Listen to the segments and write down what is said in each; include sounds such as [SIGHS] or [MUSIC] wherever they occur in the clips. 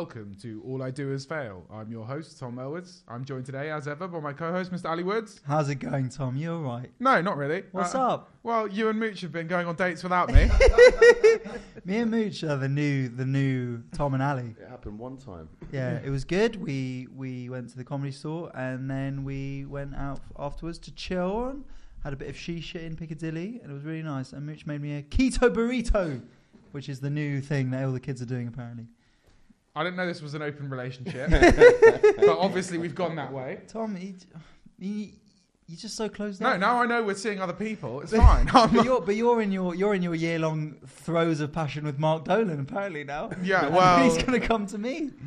Hello and welcome to All I Do Is Fail. I'm your host, Tom Elwoods. I'm joined today, as ever, by my co-host, Mr. Ali Woods. How's it going, Tom? You all right? No, not really. What's Uh, up? Well, you and Mooch have been going on dates without me. [LAUGHS] Me and Mooch are the new, the new Tom and Ali. It happened one time. Yeah, it was good. We we went to the comedy store and then we went out afterwards to chill on. had a bit of shisha in Piccadilly and it was really nice. And Mooch made me a keto burrito, which is the new thing that all the kids are doing apparently. I didn't know this was an open relationship, [LAUGHS] but obviously we've gone that way. Tom, you, you, you're just so close. No, down. now I know we're seeing other people. It's fine. [LAUGHS] I'm But you're, but you're in your you're in your year long throes of passion with Mark Dolan apparently now. Yeah, And [LAUGHS] well- he's gonna come to me. [SIGHS]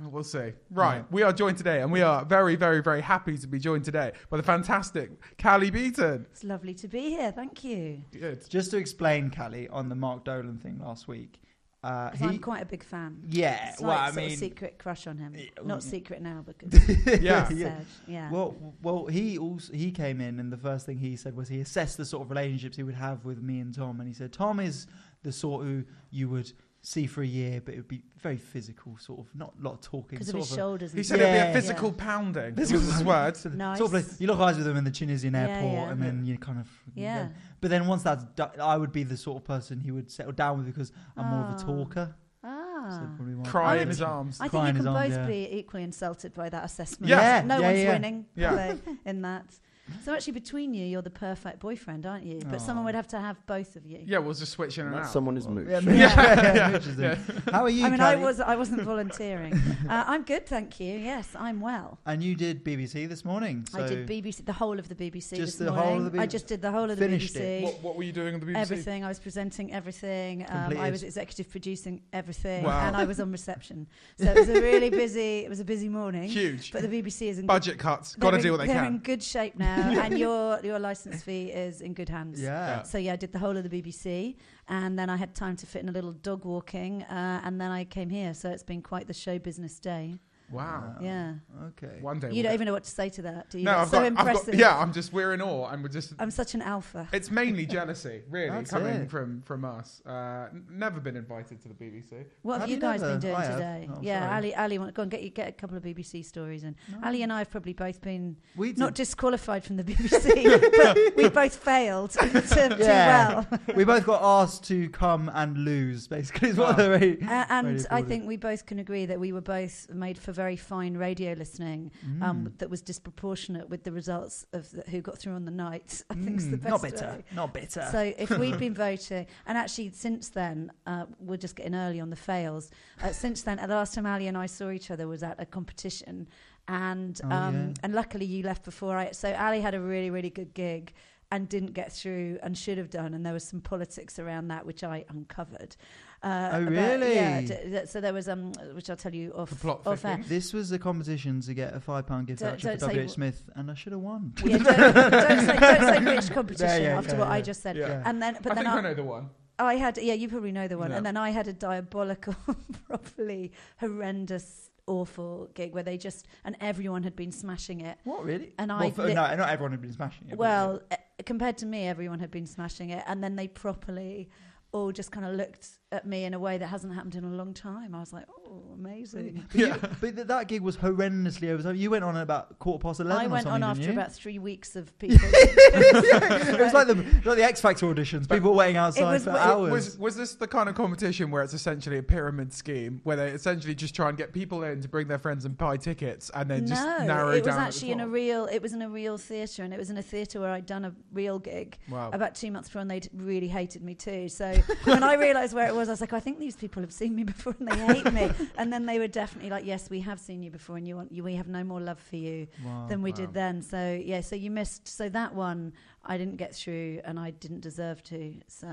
We'll see. Right, Yeah. we are joined today, and we are very, very, very happy to be joined today by the fantastic Cally Beaton. It's lovely to be here. Thank you. Good. Just to explain, Cally, on the Mark Dolan thing last week, uh, 'Cause he, I'm quite a big fan. yeah, Slight well, I sort of mean, secret crush on him. Yeah, Not secret now because [LAUGHS] Yeah. yeah. said. Yeah. Well, well, he also he came in, and the first thing he said was he assessed the sort of relationships he would have with me and Tom, and he said Tom is the sort who you would see for a year, but it would be very physical, sort of not a lot of talking. because of his a- shoulders. He and said stuff. it'd be a physical pounding. This was his word. Sort Nice. Sort of like, you lock eyes with him in the Tunisian Yeah, airport, yeah. and then you kind of Yeah. But then once that's done, I would be the sort of person he would settle down with because I'm more of a Ah. talker. So Ah. probably why- Cry in his arms. I think Crying you his can arms, both yeah. be equally insulted by that assessment. Yeah. No Yeah, one's yeah. winning Yeah. are they, in that. So actually, between you, you're the perfect boyfriend, aren't you? But someone would have to have both of you. Yeah, we'll just switch in And and that out. someone is Mooch. [LAUGHS] Yeah, Yeah. yeah, Yeah. Mooch is doing. How are you? I mean, I Cally? was I wasn't volunteering. [LAUGHS] uh, I'm good, thank you. Yes, I'm well. And you did BBC this morning. So I did BBC, the whole of the BBC Just this the morning. whole of the I BBC? just did the whole of the Finished BBC. it. What, what were you doing on the BBC? Everything. I was presenting everything. Um, I Completed. was executive producing everything, Wow. and I was on reception. So it was a really busy. It was a busy morning. [LAUGHS] Huge. But the BBC is in Budget cuts. Got to they're do in- what they They're in can. good shape now, [LAUGHS] and your your license fee is in good hands. yeah. So yeah, I did the whole of the BBC, and then I had time to fit in a little dog walking, uh, and then I came here. So it's been quite the show business day. Wow. Yeah, Okay. One day. you we'll don't get- even know what to say to that, do you? No, That's I've so got, I've impressive. got. Yeah, I'm just. We're in awe, and we're just. I'm such an alpha. It's mainly jealousy, [LAUGHS] really, That's coming it. from from us. Uh, n- never been invited to the BBC. What have, Have you you guys never? been doing I today? Oh, yeah, sorry. Ali, Ali, want, go and get you get a couple of BBC stories. And No. Ali and I have probably both been we did, not disqualified from the [LAUGHS] BBC, but we both failed [LAUGHS] to do Yeah. well. we both got asked to come and lose. Basically, is what Wow. the ra- A- and radio I think we both can agree that we were both made for very fine radio listening. Um, Mm. that was disproportionate with the results of the, who got through on the night. I think is the Mm, best not bitter. way. Not bitter. So if we'd been [LAUGHS] voting, and actually since then, uh, we're just getting early on the fails. Uh, since then, uh, the last time Ali and I saw each other was at a competition, and Oh, um, yeah. and luckily you left before I. So Ali had a really really good gig. And didn't get through, and should have done, and there was some politics around that which I uncovered. Uh, Oh, about- Yeah. really? d- d- so there was um, which I'll tell you off. The plot off air. this was a competition to get a five pound gift Don't- voucher don't for say W. H. wh- Smith, and I should have won. Yeah, don't, don't say, don't say [LAUGHS] which competition yeah, after yeah, what I yeah. just said. Yeah. And then, but I then think I, I, know the one. I had, yeah, you probably know the one. Yeah. And then I had a diabolical, [LAUGHS] properly horrendous, awful gig where they just, and everyone had been smashing it. What really? And well, I for, lit- no, not everyone had been smashing it. but Well, uh, compared to me, everyone had been smashing it. And then they properly all just kind of looked at me in a way that hasn't happened in a long time. I was like, oh, amazing. But, you, [LAUGHS] but th- that gig was horrendously over. You went on at about quarter past eleven. I or went on something, after about three weeks of [LAUGHS] people. it was like the like the X Factor auditions. But People waiting outside was- for it hours. Was was this the kind of competition where it's essentially a pyramid scheme where they essentially just try and get people in to bring their friends and buy tickets and then just no, narrow it was down at the actually in a real. It was in a real theatre, and it was in a theatre where I'd done a real gig Wow. about two months before, and they'd really hated me too. So [LAUGHS] when I realised where it was, I was like, oh, I think these people have seen me [LAUGHS] before, and they hate me. [LAUGHS] And then they were definitely like, Yes, we have seen you before, and you want you. We have no more love for you Wow. than we wow. did then. So yeah, so you missed. So that one I didn't get through, and I didn't deserve to. So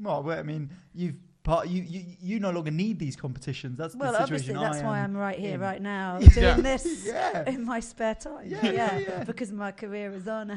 Well, well, I mean, you've part you, you you no longer need these competitions. That's well, the obviously situation that's I why I'm right here, in. right now, [LAUGHS] Yeah. doing this [LAUGHS] Yeah. in my spare time. Yeah, yeah, yeah. because my career is on.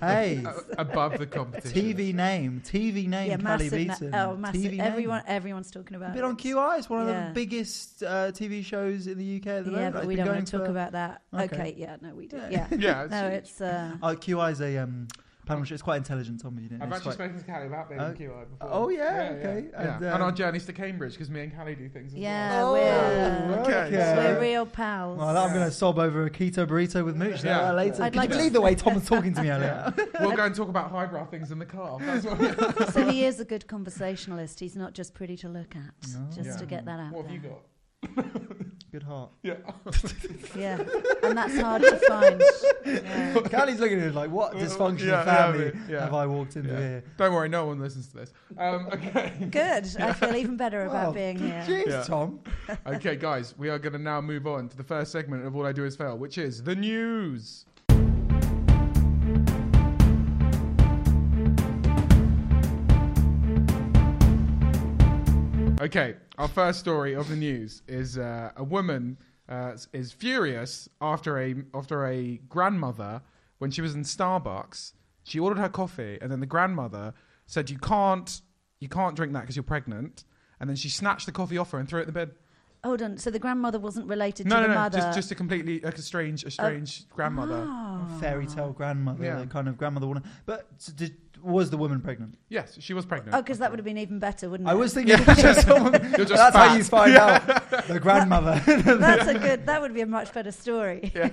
Hey, Uh, [LAUGHS] above the competition. TV name, TV name, yeah, Cally massive. Beaton. Na- oh, massive. TV name. Everyone, everyone's talking about. You've been on. QI. It's one of Yeah. the biggest uh, TV shows in the UK at the Yeah, moment. but It's we don't want to talk for- about that. Okay. Okay. yeah, no, we do. Yeah. Yeah, Yeah. no, it's- it's uh, Oh, QI is a um, Panel shift. It's quite intelligent, Tom. if You didn't. I've. It's actually quite- spoken to Cally about being Oh. in QI before. Oh, yeah, okay. Yeah. And, And, um, our journeys to Cambridge because me and Cally do things. As Yeah, Oh, we're, okay. okay. we're real pals. Well, I'm going to sob over a keto burrito with Mooch Yeah. yeah. later. I'd Can like you to- believe the way Tom was talking to me earlier? Well. [LAUGHS] we'll go and talk about highbrow things in the car. That's what [LAUGHS] so he is a good conversationalist. He's not just pretty to look at. No. Just Yeah. to get that out What have there. you got? Good heart. Yeah. [LAUGHS] Yeah, and that's hard to find. Yeah. Cally's looking at him like, what dysfunctional Yeah, yeah, family yeah. have I walked into Yeah. here? Don't worry, no one listens to this. Um, okay. Good. I feel even better about being here. Jeez, Yeah. Tom. okay, guys, we are going to now move on to the first segment of All I Do Is Fail, which is the news. Okay, our first story of the news is uh, a woman uh, is furious after a after a grandmother when she was in Starbucks. She ordered her coffee, and then the grandmother said, "You can't, you can't drink that because you're pregnant." And then she snatched the coffee off her and threw it in the bin. Hold on. So the grandmother wasn't related No, to no, the no, mother. just just a completely like a strange, a strange grandmother. Ah. Fairy tale grandmother, Yeah. the kind of grandmother woman. But s- did, was the woman pregnant? Yes, she was pregnant. Oh, because that would have been even better, wouldn't it? I was thinking [LAUGHS] it was just someone. You're just That's how fat. you find out the grandmother. [LAUGHS] That's a [LAUGHS] good. That would be a much better story. Yeah.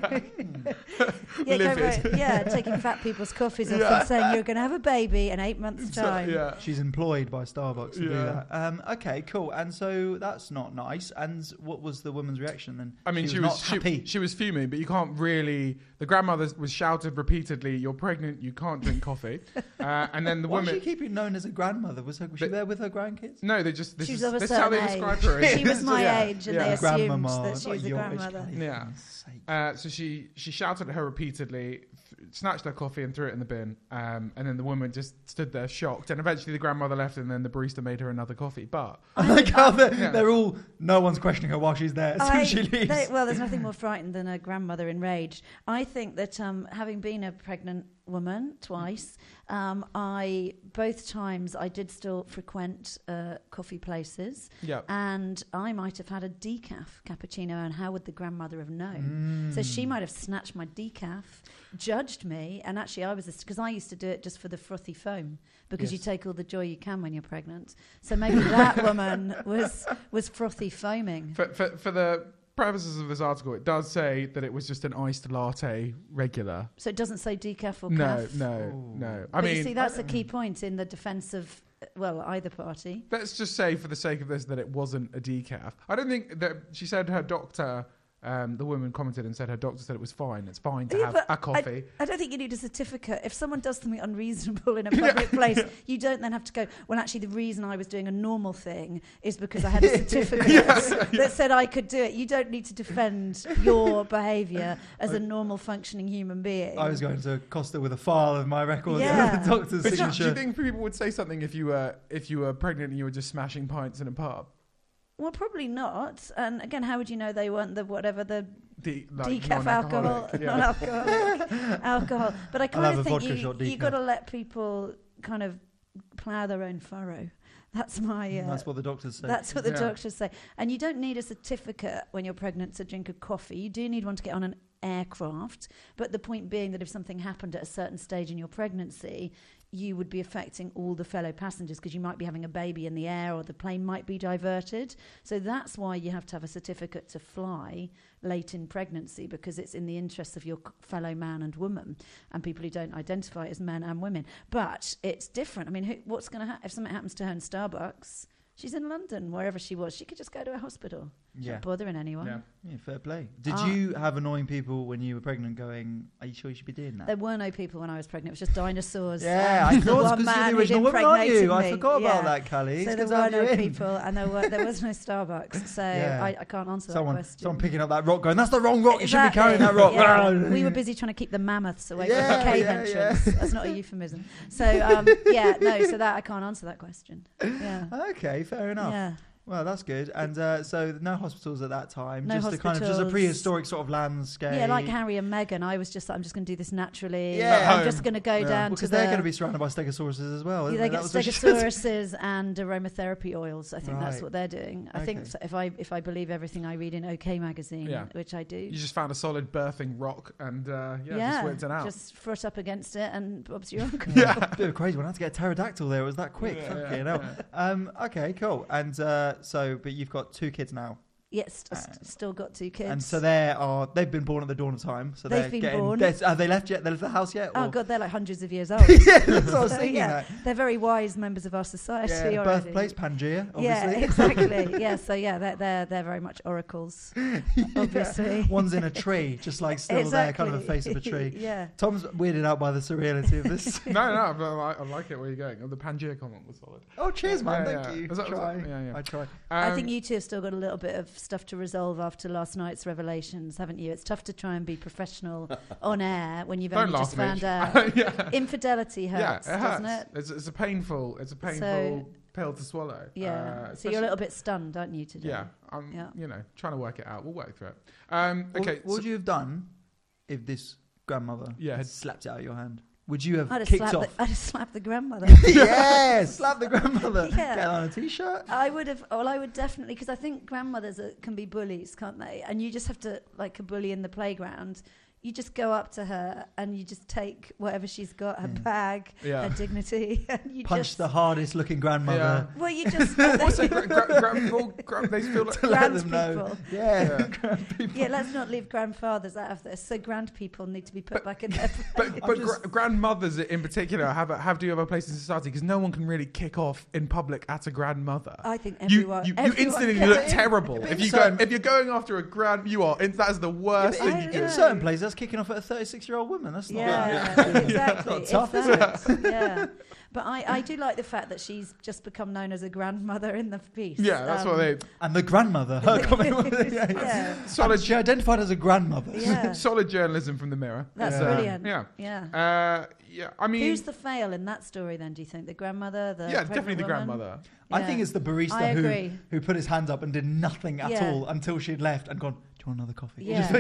Yeah, go Livid. right- yeah, taking fat people's coffees off and saying you're going to have a baby in eight months' So, time. yeah. She's employed by Starbucks to do Yeah. that. Um, okay, cool. And so that's not nice. And what was the woman's reaction then? I mean, she, she was, was, not she, happy. she was fuming, but you can't really. The grandmother was shouted repeatedly, "You're pregnant. You can't drink coffee." [LAUGHS] uh, and then the woman. Why is woman. she keeping known as a grandmother? Was, her, was she there with her grandkids? no, they just. This She's is, of a this is how they certain describe age. her. She was my Yeah. age, and Yeah. they assumed Grandmama, that she was a your age, grandmother. Kelly, Yeah. goodness sake. Uh, so she she shouted at her repeatedly, th- snatched her coffee and threw it in the bin. Um, and then the woman just stood there shocked. And eventually the grandmother left, and then the barista made her another coffee. But I [LAUGHS] like how they're, Yeah. they're all, no one's questioning her while she's there as soon I- as she leaves. they- well, there's [LAUGHS] nothing more frightened than a grandmother enraged. I think that um, having been a pregnant woman twice, um, I both times I did still frequent uh, coffee places, yeah, and I might have had a decaf cappuccino. And how would the grandmother have known? So she Mm. might have snatched my decaf, judged me, and actually I was because I used to do it just for the frothy foam because you take all the joy you can when you're pregnant. So maybe [LAUGHS] that woman was was frothy foaming. for, for for the purposes of this article, it does say that it was just an iced latte regular. So it doesn't say decaf or No, caf. no, Ooh. no. I but mean, you see, that's a key point in the defence of well either party. Let's just say, for the sake of this, that it wasn't a decaf. I don't think that she said her doctor. Um, the woman commented and said her doctor said it was fine. It's fine to Yeah, have a coffee. I don't think you need a certificate. If someone does something unreasonable in a [LAUGHS] public place, you don't then have to go, well, actually, the reason I was doing a normal thing is because I had a [LAUGHS] certificate that said I could do it. You don't need to defend your [LAUGHS] behaviour as a normal functioning human being. I was going to Costa with a file of my records Yeah. the doctor's But do, do you think people would say something if you were if you were pregnant and you were just smashing pints in a pub? Well, probably not. And again, how would you know they weren't the whatever the De- like decaf alcohol, [LAUGHS] non-alcoholic, yeah. [LAUGHS] non-alcoholic alcohol. But I kind of think you shot you got to let people kind of plough their own furrow. That's my. Uh, That's what the doctors say. That's what the Yeah. doctors say. And you don't need a certificate when you're pregnant to drink a coffee. You do need one to get on an aircraft. But the point being that if something happened at a certain stage in your pregnancy, you would be affecting all the fellow passengers because you might be having a baby in the air or the plane might be diverted. So that's why you have to have a certificate to fly late in pregnancy because it's in the interests of your fellow man and woman and people who don't identify as men and women. But it's different. I mean, who, what's going to happen if something happens to her in Starbucks? She's in London, wherever she was. She could just go to a hospital. Yeah. Not bothering anyone. Yeah. yeah, fair play. Did Ah. you have annoying people when you were pregnant going, are you sure you should be doing that? There were no people when I was pregnant. It was just dinosaurs. yeah, I [LAUGHS] thought because you're the original woman, aren't you? I me. forgot about that, Cally. So there good to have were no in. [LAUGHS] people, and there were there was no Starbucks. So Yeah. I, I can't answer Someone, that question. someone picking up that rock going, that's the wrong rock, you shouldn't be Exactly. carrying that rock. Yeah. [LAUGHS] we were busy trying to keep the mammoths away Yeah, from the cave yeah, entrance. That's not a euphemism. So um, yeah, no. So that I can't answer that question. Yeah. Okay, fair enough. Yeah. Well, that's good. And uh, so no hospitals at that time. No just a kind of just a hospitals. prehistoric sort of landscape. Yeah, like Harry and Meghan. I was just like, I'm just going to do this naturally. Yeah. I'm At just going to go Yeah. down to because the. they're going to be surrounded by stegosauruses as well. Yeah, isn't they get was what she said. stegosauruses and aromatherapy oils. I think that's what they're doing. I think Okay. so if I if I believe everything I read in OK magazine, Yeah. which I do. You just found a solid birthing rock and uh, yeah, yeah, just whipped it out. just foot up against it and Bob's your uncle. yeah, [LAUGHS] bit of a crazy one. I had to get a pterodactyl there. It was that quick. Yeah, Fucking yeah, hell. Um, okay, cool. And uh, so, but you've got two kids now, Yes, I Uh, st- still got two kids. and so they are they've been born at the dawn of time. So They've they're been getting. born. Have they left yet? They left the house yet? oh god, they're like hundreds of years [LAUGHS] old. yeah, that's what I was So, thinking. yeah, that. they're very wise members of our society. Yeah, already. birthplace Pangea, Yeah, [LAUGHS] exactly. [LAUGHS] yeah, so yeah, they're they're, they're very much oracles, obviously. One's in a tree, just like still there, kind of a face of a tree. yeah. Tom's weirded out by the surreality of this. no, no, I, like- I like it where are you're going. Oh, the Pangea comment was solid. oh, cheers, man. Yeah, Thank yeah. you. Was that- was try. that- yeah, yeah. I try. I Um, think you two have still got a little bit of stuff to resolve after last night's revelations, haven't you? It's tough to try and be professional [LAUGHS] on air when you've Don't only just found [LAUGHS] out. yeah, Infidelity yeah, it hurts. doesn't it? It's, it's a painful, it's a painful So- pill to swallow. Yeah. Uh, so you're a little bit stunned, aren't you, today? Yeah, I'm, Yeah. you know, trying to work it out. We'll work through it. Um, okay, What, so- would you have done if this grandmother Yeah, had had- slapped it out of your hand? Would you have I'd have, kicked slapped off? the, I'd have slapped the grandmother. [LAUGHS] yeah, [LAUGHS] slap the grandmother. Yeah. Get on a t-shirt. I would have. Well, I would definitely because I think grandmothers are, can be bullies, can't they? And you just have to like a bully in the playground. You just go up to her and you just take whatever she's got, her Yeah. bag, yeah. her dignity, [LAUGHS] and you Punch just. the hardest-looking grandmother well, you just. [LAUGHS] also, [LAUGHS] gra- gra- gra- all gra- they feel like to let grand them know. people. Yeah. Yeah. Yeah, let's not leave grandfathers out of this. So grand people need to be put back in their place. But, but just- gra- grandmothers in particular have a, have do have a place in society because no one can really kick off in public at a grandmother. I think you, everyone. you, you everyone instantly look terrible if you certain- go if you're going after a grand. You are. That is the worst Yeah, thing you in, can. in certain places, that's kicking off at a 36-year-old woman. That's not Yeah, bad. [LAUGHS] exactly. [LAUGHS] Not If tough, is that, [LAUGHS] yeah. But I, I do like the fact that she's just become known as a grandmother in the piece. Yeah, that's Um, what they. And the grandmother, her comment was, yeah. yeah, Solid, She identified as a grandmother. yeah. solid journalism from the Mirror. That's Yeah. brilliant. Yeah. Yeah. Uh, yeah. I mean, Who's the fail in that story then, do you think? The grandmother? The yeah, pregnant definitely the woman? grandmother. I think it's the barista who, who put his hands up and did nothing at Yeah. all until she'd left and gone, Do you want another coffee? Yeah.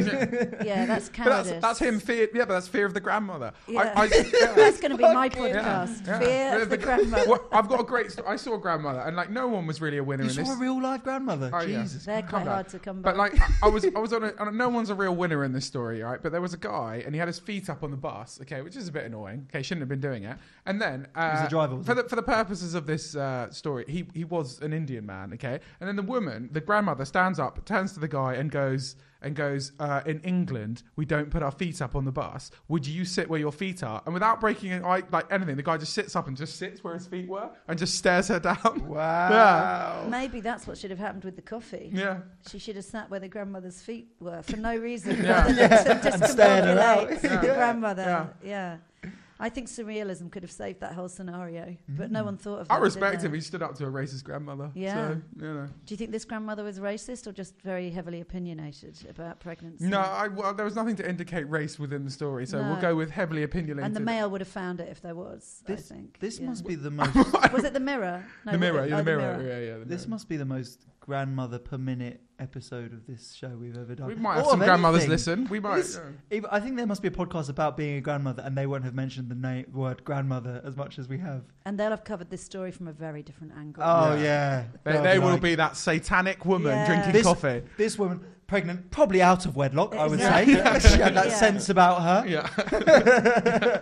yeah, that's cowardice. that's, that's him. Fear. Yeah, but that's fear of the grandmother. Yeah. I, [LAUGHS] I, yeah. That's going to be my podcast. Yeah. Fear of the the- grandmother. Well, I've got a great. Sto- I saw a grandmother, and like no one was really a winner You in saw this. a real life grandmother. Oh. Jesus. They're quite down. hard to come by. But like, I- I was, I was on a. No one's a real winner in this story, right? But there was a guy, and he had his feet up on the bus. Okay, which is a bit annoying. Okay, shouldn't have been doing it. And then uh, He was a driver, for the for the purposes of this uh, story, he he was an Indian man. Okay, and then the woman, the grandmother, stands up, turns to the guy, and goes. And goes, uh, in England, we don't put our feet up on the bus. Would you sit where your feet are? And without breaking an eye, like anything, the guy just sits up and just sits where his feet were and just stares her down. [LAUGHS] Wow. Maybe that's what should have happened with the coffee. Yeah. She should have sat where the grandmother's feet were for no reason Yeah. other than to [LAUGHS] And stared her out. discombobulate [LAUGHS] Yeah. the grandmother. Yeah. Yeah. I think surrealism could have saved that whole scenario, but Mm. no one thought of I that. did respect him. He stood up to a racist grandmother. Yeah. So, you know. Do you think this grandmother was racist or just very heavily opinionated about pregnancy? No, I, well, there was nothing to indicate race within the story, so No. we'll go with heavily opinionated. And the Mail would have found it if there was, This- I think. This Yeah. must be the [LAUGHS] most. Was it the Mirror? No, the what- mirror, oh, yeah, the, mirror. Mirror. yeah, yeah. The This mirror. must be the most grandmother per minute episode of this show we've ever done. We might have Or some of grandmothers anything. listen. We might. This- If- I think there must be a podcast about being a grandmother, and they won't have mentioned the name, word grandmother as much as we have. And they'll have covered this story from a very different angle. Oh Yeah. yeah, They, They'll they will like, be that satanic woman Yeah. drinking This- coffee. this woman pregnant, probably out of wedlock. I would Exactly. say [LAUGHS] she had that Yeah. sense about her. Yeah.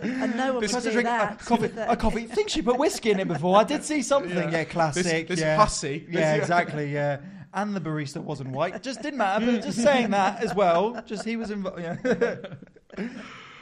[LAUGHS] and no one This would Tries do drink that. a coffee. A coffee. I Think she put whiskey in it before. I did see something. Yeah. Yeah, classic. this yeah. hussy. Yeah, exactly. Yeah, and the barista wasn't white. Just didn't matter. But just [LAUGHS] saying that as well. Just he was involved. Yeah.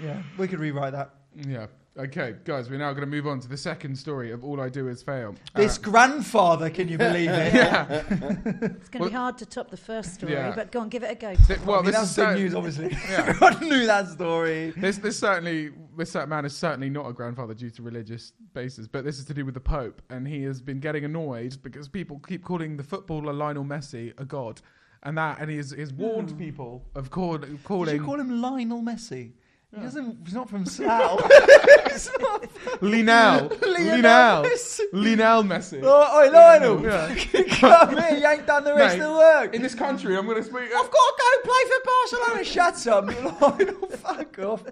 yeah, we could rewrite that. Yeah. Okay, guys, we're now going to move on to the second story of All I Do Is Fail. This Uh, grandfather, can you believe it? [LAUGHS] yeah. [LAUGHS] It's going to Well- be hard to top the first story, Yeah. but go on, give it a go. Th- well, I mean, this that's is big news, obviously. [LAUGHS] Yeah. Everyone knew that story. This, this certainly, this certain man is certainly not a grandfather due to religious basis, but this is to do with the Pope, and he has been getting annoyed because people keep calling the footballer Lionel Messi a god, and that, and he has, has warned Hmm. people of call, Did calling. you call him Lionel Messi? He doesn't. He's not from [LAUGHS] Slough. Linel. Linel. Linel Messi. Oh, oi, Lionel. Yeah. [LAUGHS] Come here. You ain't done the rest Mate, of the work. In this country, I'm going to speak. I've got to go play for Barcelona. Shut up, [LAUGHS] Lionel. Fuck off.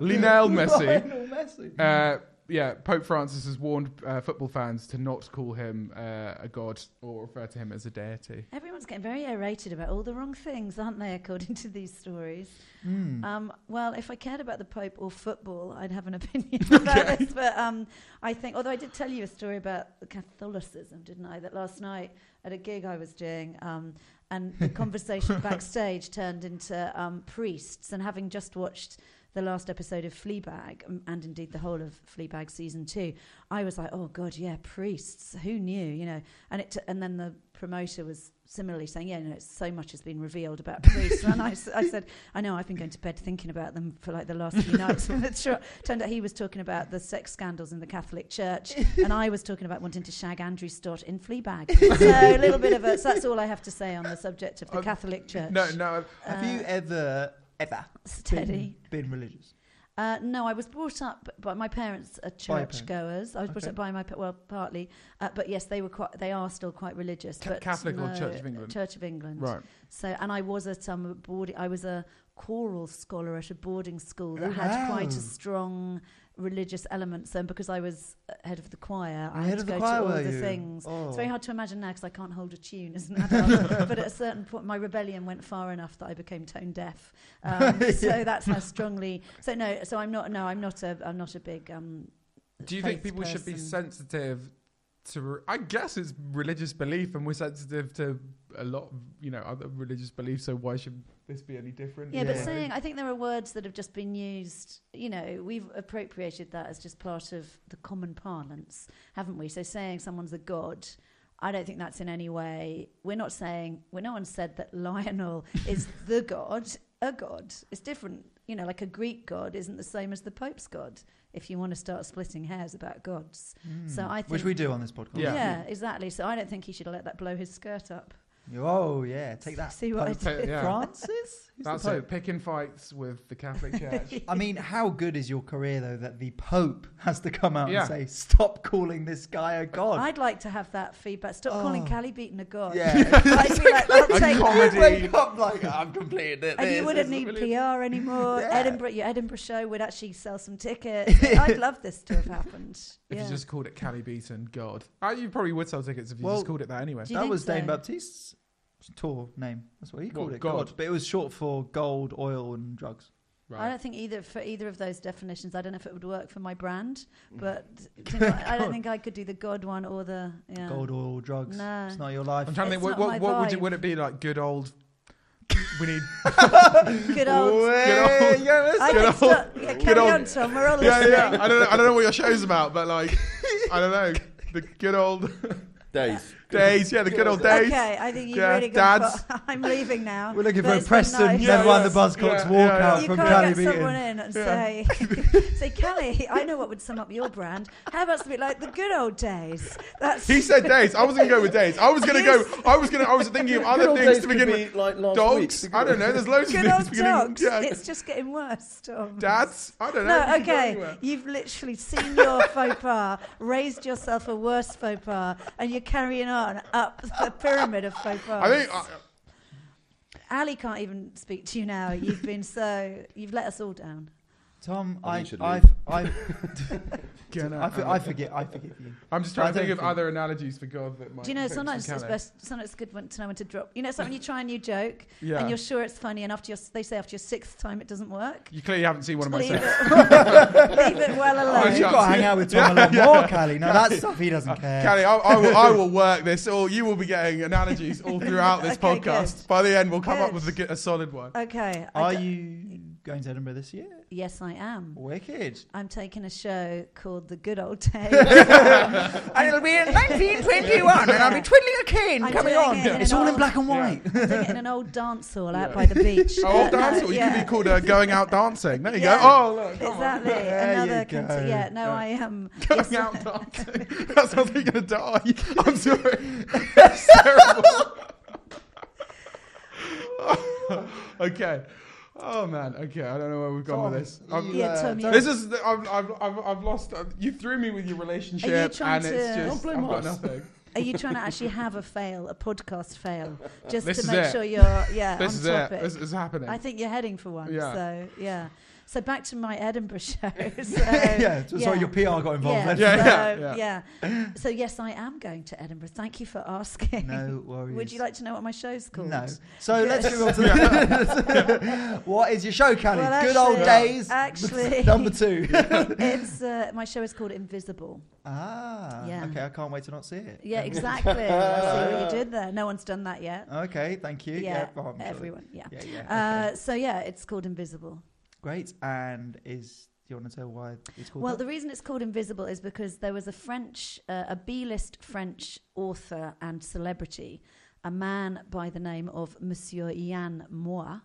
Linel Messi. Lionel Messi. Uh, yeah, Pope Francis has warned uh, football fans to not call him uh, a god or refer to him as a deity. Everyone's getting very irritated about all the wrong things, aren't they, according to these stories? Mm. Um, well, if I cared about the Pope or football, I'd have an opinion [LAUGHS] about this. But um, I think, although I did tell you a story about Catholicism, didn't I? That last night at a gig I was doing, um, and the [LAUGHS] conversation backstage turned into um, priests. And having just watched the last episode of Fleabag, um, and indeed the whole of Fleabag season two, I was like, oh god, yeah, priests. Who knew? You know, and it. T- and then the promoter was similarly saying, yeah, no, so much has been revealed about [LAUGHS] priests. and I, s- I said, I know, I've been going to bed thinking about them for like the last few nights. [LAUGHS] And it turned out he was talking about the sex scandals in the Catholic Church, and I was talking about wanting to shag Andrew Scott in Fleabag. [LAUGHS] so a little bit of a. So that's all I have to say on the subject of the Uh, Catholic Church. No, no. Have you Uh, ever, ever steady? been, been religious? Uh, no, I was brought up by my parents are By your church goers. I was brought Okay. up by my pa- well, partly, uh, but yes, they were quite. They are still quite religious. Ca- but Catholic or no, Church of England? Church of England. Right. So, and I was at um, boarding. I was a choral scholar at a boarding school that Oh, had quite wow. a strong religious elements So, because I was uh, head of the choir, I Head had of to the go choir, to all the you? things. Oh. It's very hard to imagine now because I can't hold a tune as an adult. [LAUGHS] but at a certain point, my rebellion went far enough that I became tone deaf. [LAUGHS] Um, So that's how strongly. So no, so I'm not. No, I'm not a. I'm not a big. Um, Do you think faith people should be sensitive to? I guess it's religious belief, and we're sensitive to a lot of you know other religious beliefs. So why should this be any different? Yeah, but saying I think there are words that have just been used. You know, we've appropriated that as just part of the common parlance, haven't we? So saying someone's a god, I don't think that's in any way. We're not saying. Well, no one said that [LAUGHS] Lionel is the god. A god. It's different. You know, like a Greek god isn't the same as the Pope's god. If you want to start splitting hairs about gods, So hmm. I think, Which we do on this podcast. Yeah. yeah, exactly. So I don't think he should let that blow his skirt up. Oh, yeah. Take that. See what I Pope. did? Yeah. Francis? Who's the That's Pope? it. Picking fights with the Catholic [LAUGHS] Church. I mean, how good is your career though that the Pope has to come out Yeah. and say, "Stop calling this guy a god"? I'd like to have that feedback. Stop calling Oh. Cally Beaton a god. yeah, [LAUGHS] I'd be like, [LAUGHS] I'll A take that. comedy. wake up like I've completed it. And you wouldn't need brilliant." PR anymore. Yeah. Edinburgh, your Edinburgh show would actually sell some tickets. I'd love this to have happened. If yeah. you just called it Cally Beaton, God, uh, you probably would sell tickets if you Well, just called it that anyway. Do you That think was Dane so? Baptiste's tour name. That's what he What, called it, God? God. But it was short for gold, oil, and drugs. I don't think either for either of those definitions. I don't know if it would work for my brand, mm. but [LAUGHS] you know, I don't think I could do the God one or the yeah. Gold, oil, drugs. No. It's not your life. I'm trying to think. It's What, not what, my what would it vibe. would it be like? Good old. [LAUGHS] We need. Good old. Way, old- yeah, [LAUGHS] I Good think old- yeah, good carry old- on, Tom. We're all yeah, listening. yeah. I don't know. I don't know what your show's about, but like, I don't know. The good old Days. Days. Yeah, the good old days. Okay, I think you've Yeah, really gone. dads. For, [LAUGHS] I'm leaving now. We're looking for a it's been Preston, nice. Yeah, never mind the Buzzcocks Yeah, walk yeah, yeah. out You from can't Cally get Beaton. someone in and Yeah. say, [LAUGHS] say, Cally, I know what would sum up your brand. How about something like the good old days? That's He said days. I wasn't gonna go with days. I was gonna go. I was gonna. I was thinking of [LAUGHS] other old things to could begin be with. like last Dogs. week. I don't know. There's loads of good things old beginning. dogs. Yeah. It's just getting worse, Tom. Dads. I don't know. No, We could go okay. You've literally seen your faux pas, raised yourself a worse faux pas, and you're carrying on up the pyramid of faux pas. I think. I, Ali can't even speak to you now. You've been so. You've let us all down. Tom, I I, think you should I, leave. [LAUGHS] I, [LAUGHS] I, for- I forget, I forgive you. I'm just I trying to think of think- other analogies for God that might. Do you know sometimes it's best. Sometimes it's good when, to know when to drop. You know, it's like when you try a new joke Yeah. and you're sure it's funny, and after your, they say after your sixth time it doesn't work. You clearly haven't seen one of my Leave it, [LAUGHS] leave it well Oh, alone. You've got to hang out with Tom a lot more, Cally. No, that stuff he doesn't uh, care. Cally, I, I, will, I will work this, or you will be getting analogies all throughout this Okay, podcast. good. By the end, we'll come up Good. with a solid one. Okay. Are you going to Edinburgh this year? Yes, I am. Wicked. I'm taking a show called The Good Old Days. [LAUGHS] [LAUGHS] And it'll be in 1921, and I'll be twiddling a cane I'm coming doing on. it in It's an all in old- black and white. I'm doing it in an old dance hall out by the beach. [LAUGHS] Oh, no, dance hall. You yeah. could be called uh, Going Out Dancing. There you Yeah. go. Oh, look. Come Exactly. There Another. you conti- go. yeah. No, Yeah. I am. on. yes, Going Out Dancing. That sounds like you're going to die. I'm sorry. That's terrible. okay. Oh man, okay, I don't know where we've gone Tom, with this. I'm, yeah, uh, Tom, this is. The, I've, I've, I've, I've lost. uh, you threw me with your relationship, trying and it's to- just Don't blame I've got nothing. Are you trying to actually have a fail, a podcast fail, just This to make it. sure you're yeah This on is it. topic? This is happening. I think you're heading for one. Yeah. So yeah. So back to my Edinburgh [LAUGHS] show. [LAUGHS] So, yeah, so yeah. sorry, your PR got involved yeah, then. Yeah, so, yeah, yeah. So yes, I am going to Edinburgh. Thank you for asking. No worries. [LAUGHS] Would you like to know what my show's called? No. So Yes. let's move on to the what is your show, Cally? Well, Good old actually- days. actually- number two. it's uh, my show is called Invisible. ah, Yeah. okay. I can't wait to not see it. Yeah, exactly. I see what you did there. No one's done that yet. Okay, thank you. Yeah, well, I'm sure- everyone. Yeah. Yeah, yeah. okay. Uh, so yeah, it's called Invisible. Great. And is do you want to tell why it's called? Well, that? the reason it's called Invisible is because there was a French, uh, a B-list French author and celebrity, a man by the name of Monsieur Yann Moix.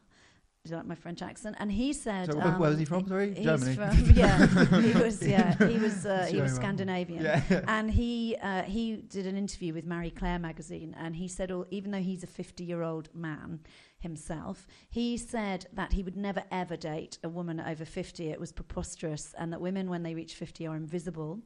Do you like my French accent? And he said, So where, um, where was he from? Sorry, He's Germany. from yeah. [LAUGHS] he was yeah. He was uh, he was Scandinavian. yeah. And he uh, he did an interview with Marie Claire magazine, and he said, oh, even though he's a 50 year old man himself, he said that he would never ever date a woman over 50. It was preposterous, and that women, when they reach 50, are invisible,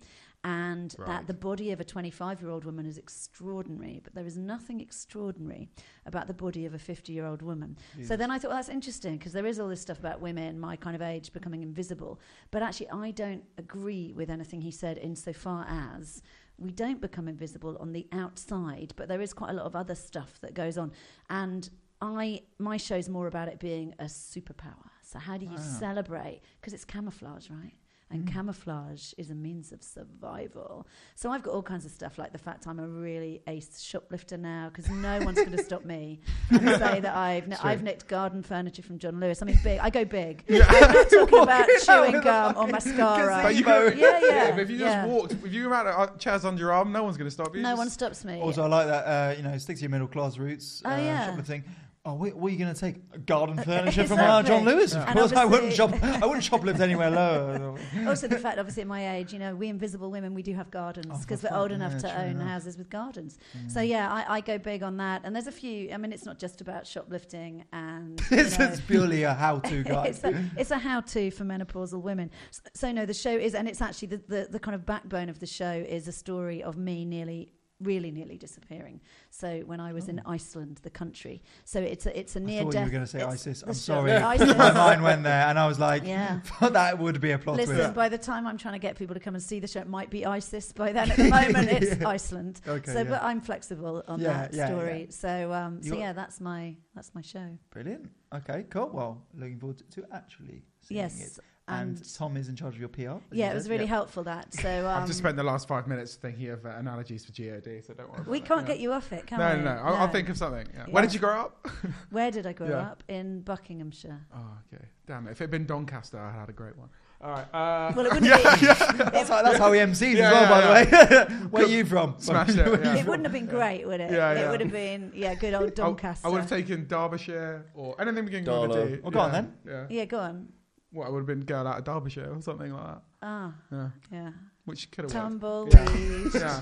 and Right. that the body of a 25 year old woman is extraordinary, but there is nothing extraordinary about the body of a 50 year old woman. So then I thought, well, that's interesting because there is all this stuff about women, my kind of age, becoming invisible. But actually, I don't agree with anything he said insofar as we don't become invisible on the outside, but there is quite a lot of other stuff that goes on. And I, my show's more about it being a superpower. So how do you Ah. celebrate? Because it's camouflage, right? And Mm. camouflage is a means of survival. So I've got all kinds of stuff, like the fact I'm a really ace shoplifter now, because no one's going [LAUGHS] to stop me and say that I've True. I've nicked garden furniture from John Lewis. I mean, big. I go big. [LAUGHS] I'm not talking about chewing gum or mascara. But you Gazebo. could, Yeah, [LAUGHS] yeah, but if you yeah. just walked, if you had a uh, chairs under your arm, no one's going to stop you. No Just- one stops me. Also, I like that. Uh, you know, stick to your middle class roots. Oh, uh, yeah. shoplifting. Oh, wait, what are you going to take? Garden [LAUGHS] furniture from uh, John Lewis. Of Yeah. Course, I wouldn't shop. I wouldn't shoplift anywhere lower. [LAUGHS] also, the fact, obviously, at my age, you know, we invisible women, we do have gardens Oh, because for we're old enough yeah, to own enough. houses with gardens. Mm. So yeah, I, I go big on that. And there's a few. I mean, it's not just about shoplifting and. [LAUGHS] know, is purely a how-to guide. it's, a, it's a how-to for menopausal women. So, so no, the show is, and it's actually the, the, the kind of backbone of the show is a story of me nearly, really nearly disappearing. So when I was in Oh. Iceland, the country, so it's a it's a I near thought you were going to say it's ISIS. I'm sorry. [LAUGHS] ISIS. My mind went there, and I was like, Yeah. [LAUGHS] that would be a plot Listen, twist. by the time I'm trying to get people to come and see the show, it might be ISIS by then. At the [LAUGHS] moment, it's Yeah. Iceland. Okay, so, yeah. but I'm flexible on Yeah, that story. So, um, so You're- yeah, that's my that's my show. Brilliant. Okay, cool. Well, looking forward to, to actually seeing yes, it. And, and, Tom is in charge of your PR. yeah, it was really Yeah. helpful that. So um, [LAUGHS] I've just spent the last five minutes thinking of uh, analogies for God, so don't worry. we about can't it. get you off it, can No, we? no, no. I'll, I'll think of something. Yeah. Where did you grow up? [LAUGHS] Where did I grow Yeah. up? In Buckinghamshire. Oh, okay. Damn it. If it had been Doncaster, I'd had a great one. All right. Uh, Well, it wouldn't [LAUGHS] be. That's how, that's how he MC'd Yeah, as well, yeah, by the way. Where are you from? Smashed it, yeah. It wouldn't have been great, would it? Yeah, It would have been, yeah, good old Doncaster. I would have taken Derbyshire or anything beginning with a Darlow. D. Well, go on then. Yeah. yeah, go on. What, I would have been girl out of Derbyshire or something like that. Ah, Yeah. yeah. Which could have worked. Tumbleweed. Yeah.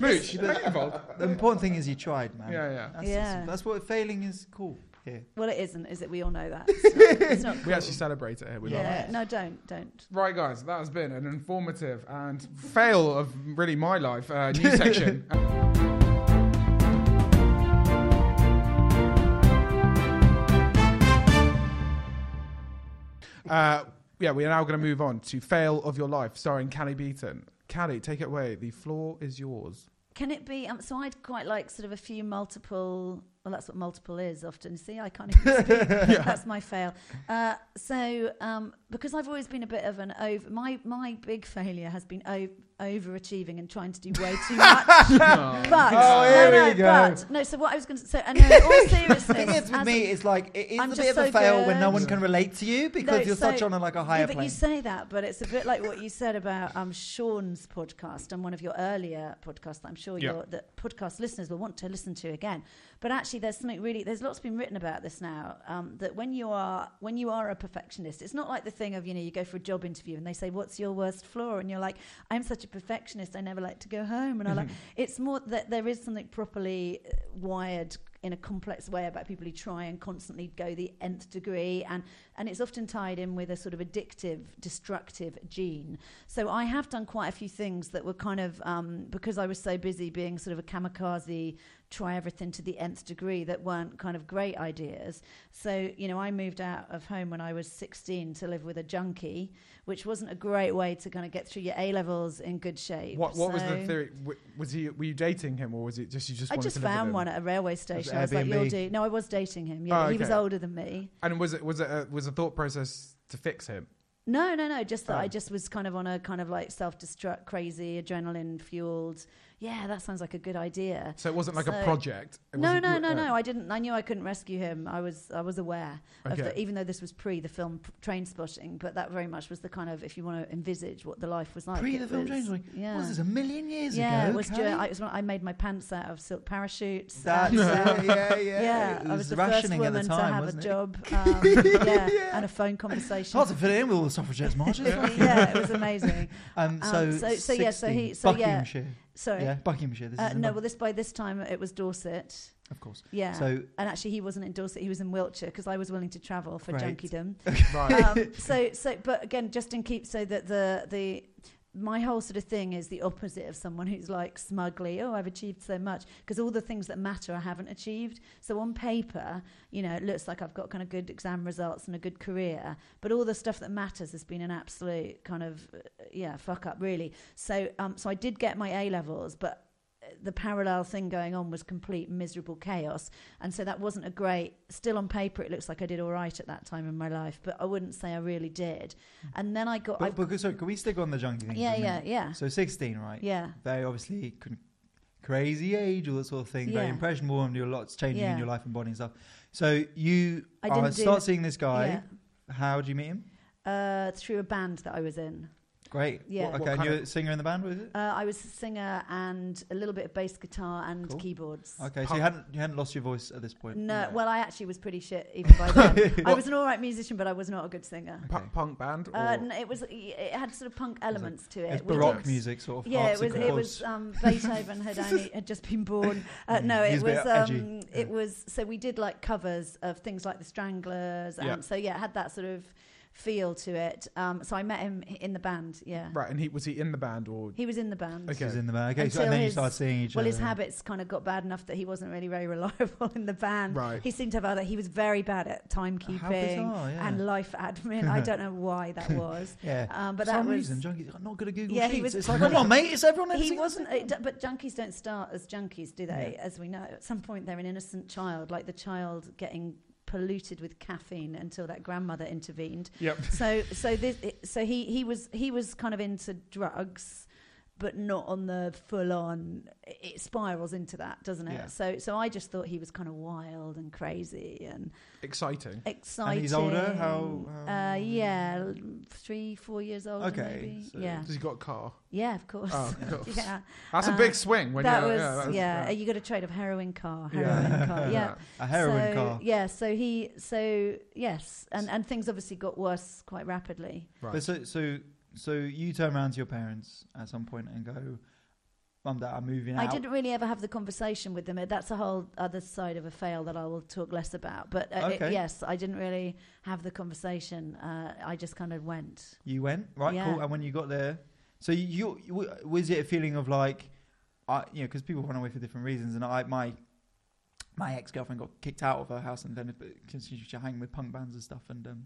Mooch, don't get involved. The important thing is you tried, man. Yeah, yeah. That's, Yeah. that's what failing is cool here. Well, it isn't, is it? We all know that. [LAUGHS] It's not, it's not We actually celebrate it here. We yeah. No, don't, don't. Right, guys, that has been an informative and fail of really my life uh, news section. [LAUGHS] uh, yeah, we are now going to move on to Fail of Your Life, starring Cally Beaton. Cally, take it away. The floor is yours. Can it be? Um, so I'd quite like sort of a few multiple. Well, that's what multiple is often. See, I can't even speak. [LAUGHS] That's my fail. Uh, so um, because I've always been a bit of an over. My my big failure has been o- overachieving and trying to do way too [LAUGHS] much. but Oh, here no, no, go. but no. So what I was going to say, and no, in all seriousness, [LAUGHS] The thing is with as- me, it's like it is I'm a bit of a so fail when no one can relate to you because No, you're so- such on a, like a higher yeah, but plane. you say that, but it's a bit like what you said about um, Sean's podcast and one of your earlier podcasts that I'm sure Yeah. your that podcast listeners will want to listen to again. But actually, there's something really there's lots been written about this now um, that when you are when you are a perfectionist, it's not like the thing of you know you go for a job interview and they say what's your worst flaw and you're like I'm such a perfectionist I never like to go home and I like [LAUGHS] it's more that there is something properly uh, wired in a complex way about people who try and constantly go the nth degree, and and it's often tied in with a sort of addictive, destructive gene. So I have done quite a few things that were kind of um, because I was so busy being sort of a kamikaze try everything to the nth degree that weren't kind of great ideas. So, you know, I moved out of home when I was 16 to live with a junkie, which wasn't a great way to kind of get through your A levels in good shape. What What was the theory? W- Was he? Were you dating him, or was it just you just? I wanted just to live with found one at a railway station. I was like, "You'll do." No, I was dating him. Yeah, Oh, he was older than me. And was it was it a, was a thought process to fix him? No, no, no. Just that Oh. I just was kind of on a kind of like self-destruct, crazy, adrenaline fueled. Yeah, that sounds like a good idea. So it wasn't like a project. It No, no, no, uh, no. I didn't. I knew I couldn't rescue him. I was, I was aware of Okay. the, even though this was pre the film Trainspotting, but that very much was the kind of if you want to envisage what the life was like. Pre the film Trainspotting. Yeah. Was this a million years yeah, ago? it was. Kay? During, I, it was when I made my pants out of silk parachutes. That's and, um, yeah, yeah. yeah, I was the rationing first at the woman time, to have a it? job. [LAUGHS] Um, yeah, Yeah. and a phone conversation. hard to fit it in with all the suffragettes marches. [LAUGHS] yeah, it was amazing. Um, Um, so, so- so, yeah, so he- so, yeah. Buckinghamshire. Sorry. Yeah, Buckinghamshire. This Uh, is in no, Buck- well, this by this time it was Dorset. of course. Yeah. So and actually, he wasn't in Dorset; he was in Wiltshire because I was willing to travel for Great. junkiedom. [LAUGHS] Right. um, so, so, but again, just in keep so that the the my whole sort of thing is the opposite of someone who's like smugly, oh, I've achieved so much because all the things that matter I haven't achieved. So on paper, you know, it looks like I've got kind of good exam results and a good career, but all the stuff that matters has been an absolute kind of uh, yeah fuck up really. So, um, so I did get my A levels, but the parallel thing going on was complete miserable chaos and so that wasn't a great still on paper it looks like i did all right at that time in my life but i wouldn't say i really did and then i got But, but sorry, can we stick on the junkie thing? yeah yeah yeah So 16, right? yeah Very obviously con- crazy age, all that sort of thing. Yeah. Very impressionable, and your lots changing Yeah. in your life and body and stuff. So you I uh, start seeing this guy. yeah How did you meet him? uh, through a band that i was in Great. Yeah. What- What okay, and you're a singer in the band, was it? uh, i was a singer and a little bit of bass guitar and Cool. keyboards Okay, so you hadn't you hadn't lost your voice at this point. no, No. well, I actually was pretty shit even by then. [LAUGHS] I was an all right musician, but I was not a good singer. Pu- Okay. punk band. Or? Uh, n- it was it had sort of punk elements to it. It's baroque did- music, sort of. Yeah, it was. It was um, Beethoven had [LAUGHS] only had just been born. Uh, [LAUGHS] Mm, no, he's it a bit was. edgy. Um, Yeah. It was. So we did like covers of things like the Stranglers, and Yeah. so yeah, it had that sort of feel to it. Um, so I met him in the band. Yeah, right, and he was he in the band or? he was in the band. Okay. He was in the band. Okay, so, and then you his- started seeing each Well, other. his habits kind of got bad enough that he wasn't really very [LAUGHS] reliable in the band. Right. He seemed to have other. He was very bad at How timekeeping bizarre, yeah. and life admin. I don't know why that [LAUGHS] was. yeah. Um, but For that some was. reason, junkies are not good at Google Yeah, Sheets. he was- It's like, well, come on, mate, it's everyone he wasn't it, but junkies don't start as junkies do they Yeah. as we know at some point they're an innocent child like the child getting polluted with caffeine until that grandmother intervened Yep. so so this so he he was he was kind of into drugs but not on the full on it spirals into that doesn't it Yeah. so so i just thought he was kind of wild and crazy and Exciting. exciting And he's older? How- how- uh yeah three four years older Okay, maybe so- yeah Has he got a car? yeah of course Oh, [LAUGHS] cool. yeah That's a Uh, big swing. When that you're, was yeah, that's- yeah. yeah. You got a trade of heroin car, Yeah. heroin car. Yeah, [LAUGHS] A heroin so, car. Yeah. So he. So yes, and and things obviously got worse quite rapidly. Right. But so, so, so you turn around to your parents at some point and go, "Mum, Dad, I'm moving out." I didn't really ever have the conversation with them. That's a whole other side of a fail that I will talk less about. But uh, it- yes, I didn't really have the conversation. Uh, I just kind of went. You went right, Yeah. cool. And when you got there, so you, you was it a feeling of like, I, you know, because people run away for different reasons, and I my my ex girlfriend got kicked out of her house and then because she was hanging with punk bands and stuff, and um,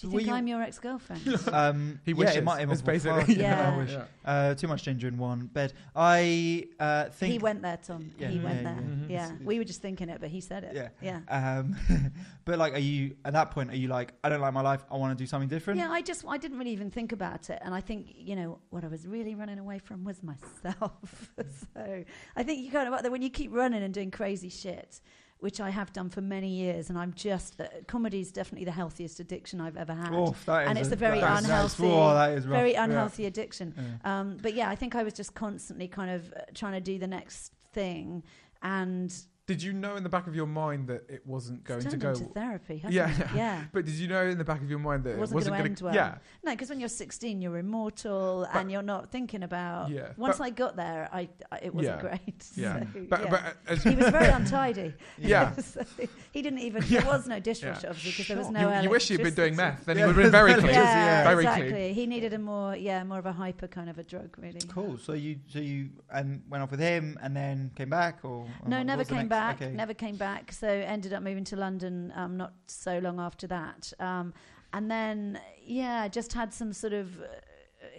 Do you were think I'm your ex-girlfriend? [LAUGHS] um, He yeah, it might, it It's might basically. [LAUGHS] Yeah. I wish. Yeah. Uh, too much ginger in one bed. I uh, think he went there, Tom. Yeah, he yeah, went yeah, there. Mhm. Yeah, It's- we were just thinking it, but he said it. Yeah. Yeah. Um, [LAUGHS] but like, are you at that point? Are you like, I don't like my life. I want to do something different. Yeah, I just I didn't really even think about it, and I think you know what I was really running away from was myself. so I think you kind of when you keep running and doing crazy shit, which I have done for many years, and I'm just uh, comedy is definitely the healthiest addiction I've ever had. Oh, that is And it's a very that is- unhealthy- oh, is rough. Very Yeah. unhealthy addiction. Yeah. Um, but yeah, I think I was just constantly kind of uh, trying to do the next thing, and Did you know in the back of your mind that it wasn't going It's to go? into therapy, hasn't Yeah, it? [LAUGHS] Yeah. But did you know in the back of your mind that It it wasn't wasn't, gonna going end to? well. Yeah, No, because when you're 16, you're immortal But- and you're not thinking about. yeah. Once but, I got there, I, I it wasn't Yeah. great. [LAUGHS] Yeah. So, but, yeah. but uh, as, he was very [LAUGHS] untidy. yeah. So he didn't even. Yeah. There was no dishwasher, obviously, because there was no. you, you wish you'd been doing meth, then Yeah, you would have been very yeah, clean. Yeah, Very exactly. clean. He needed a more, yeah, more of a hyper kind of a drug, really. Cool. So you, so you, and went off with him, and then came back, or or No, never came next- back. okay. Never came back. So ended up moving to London um, not so long after that. Um, and then, yeah, just had some sort of uh,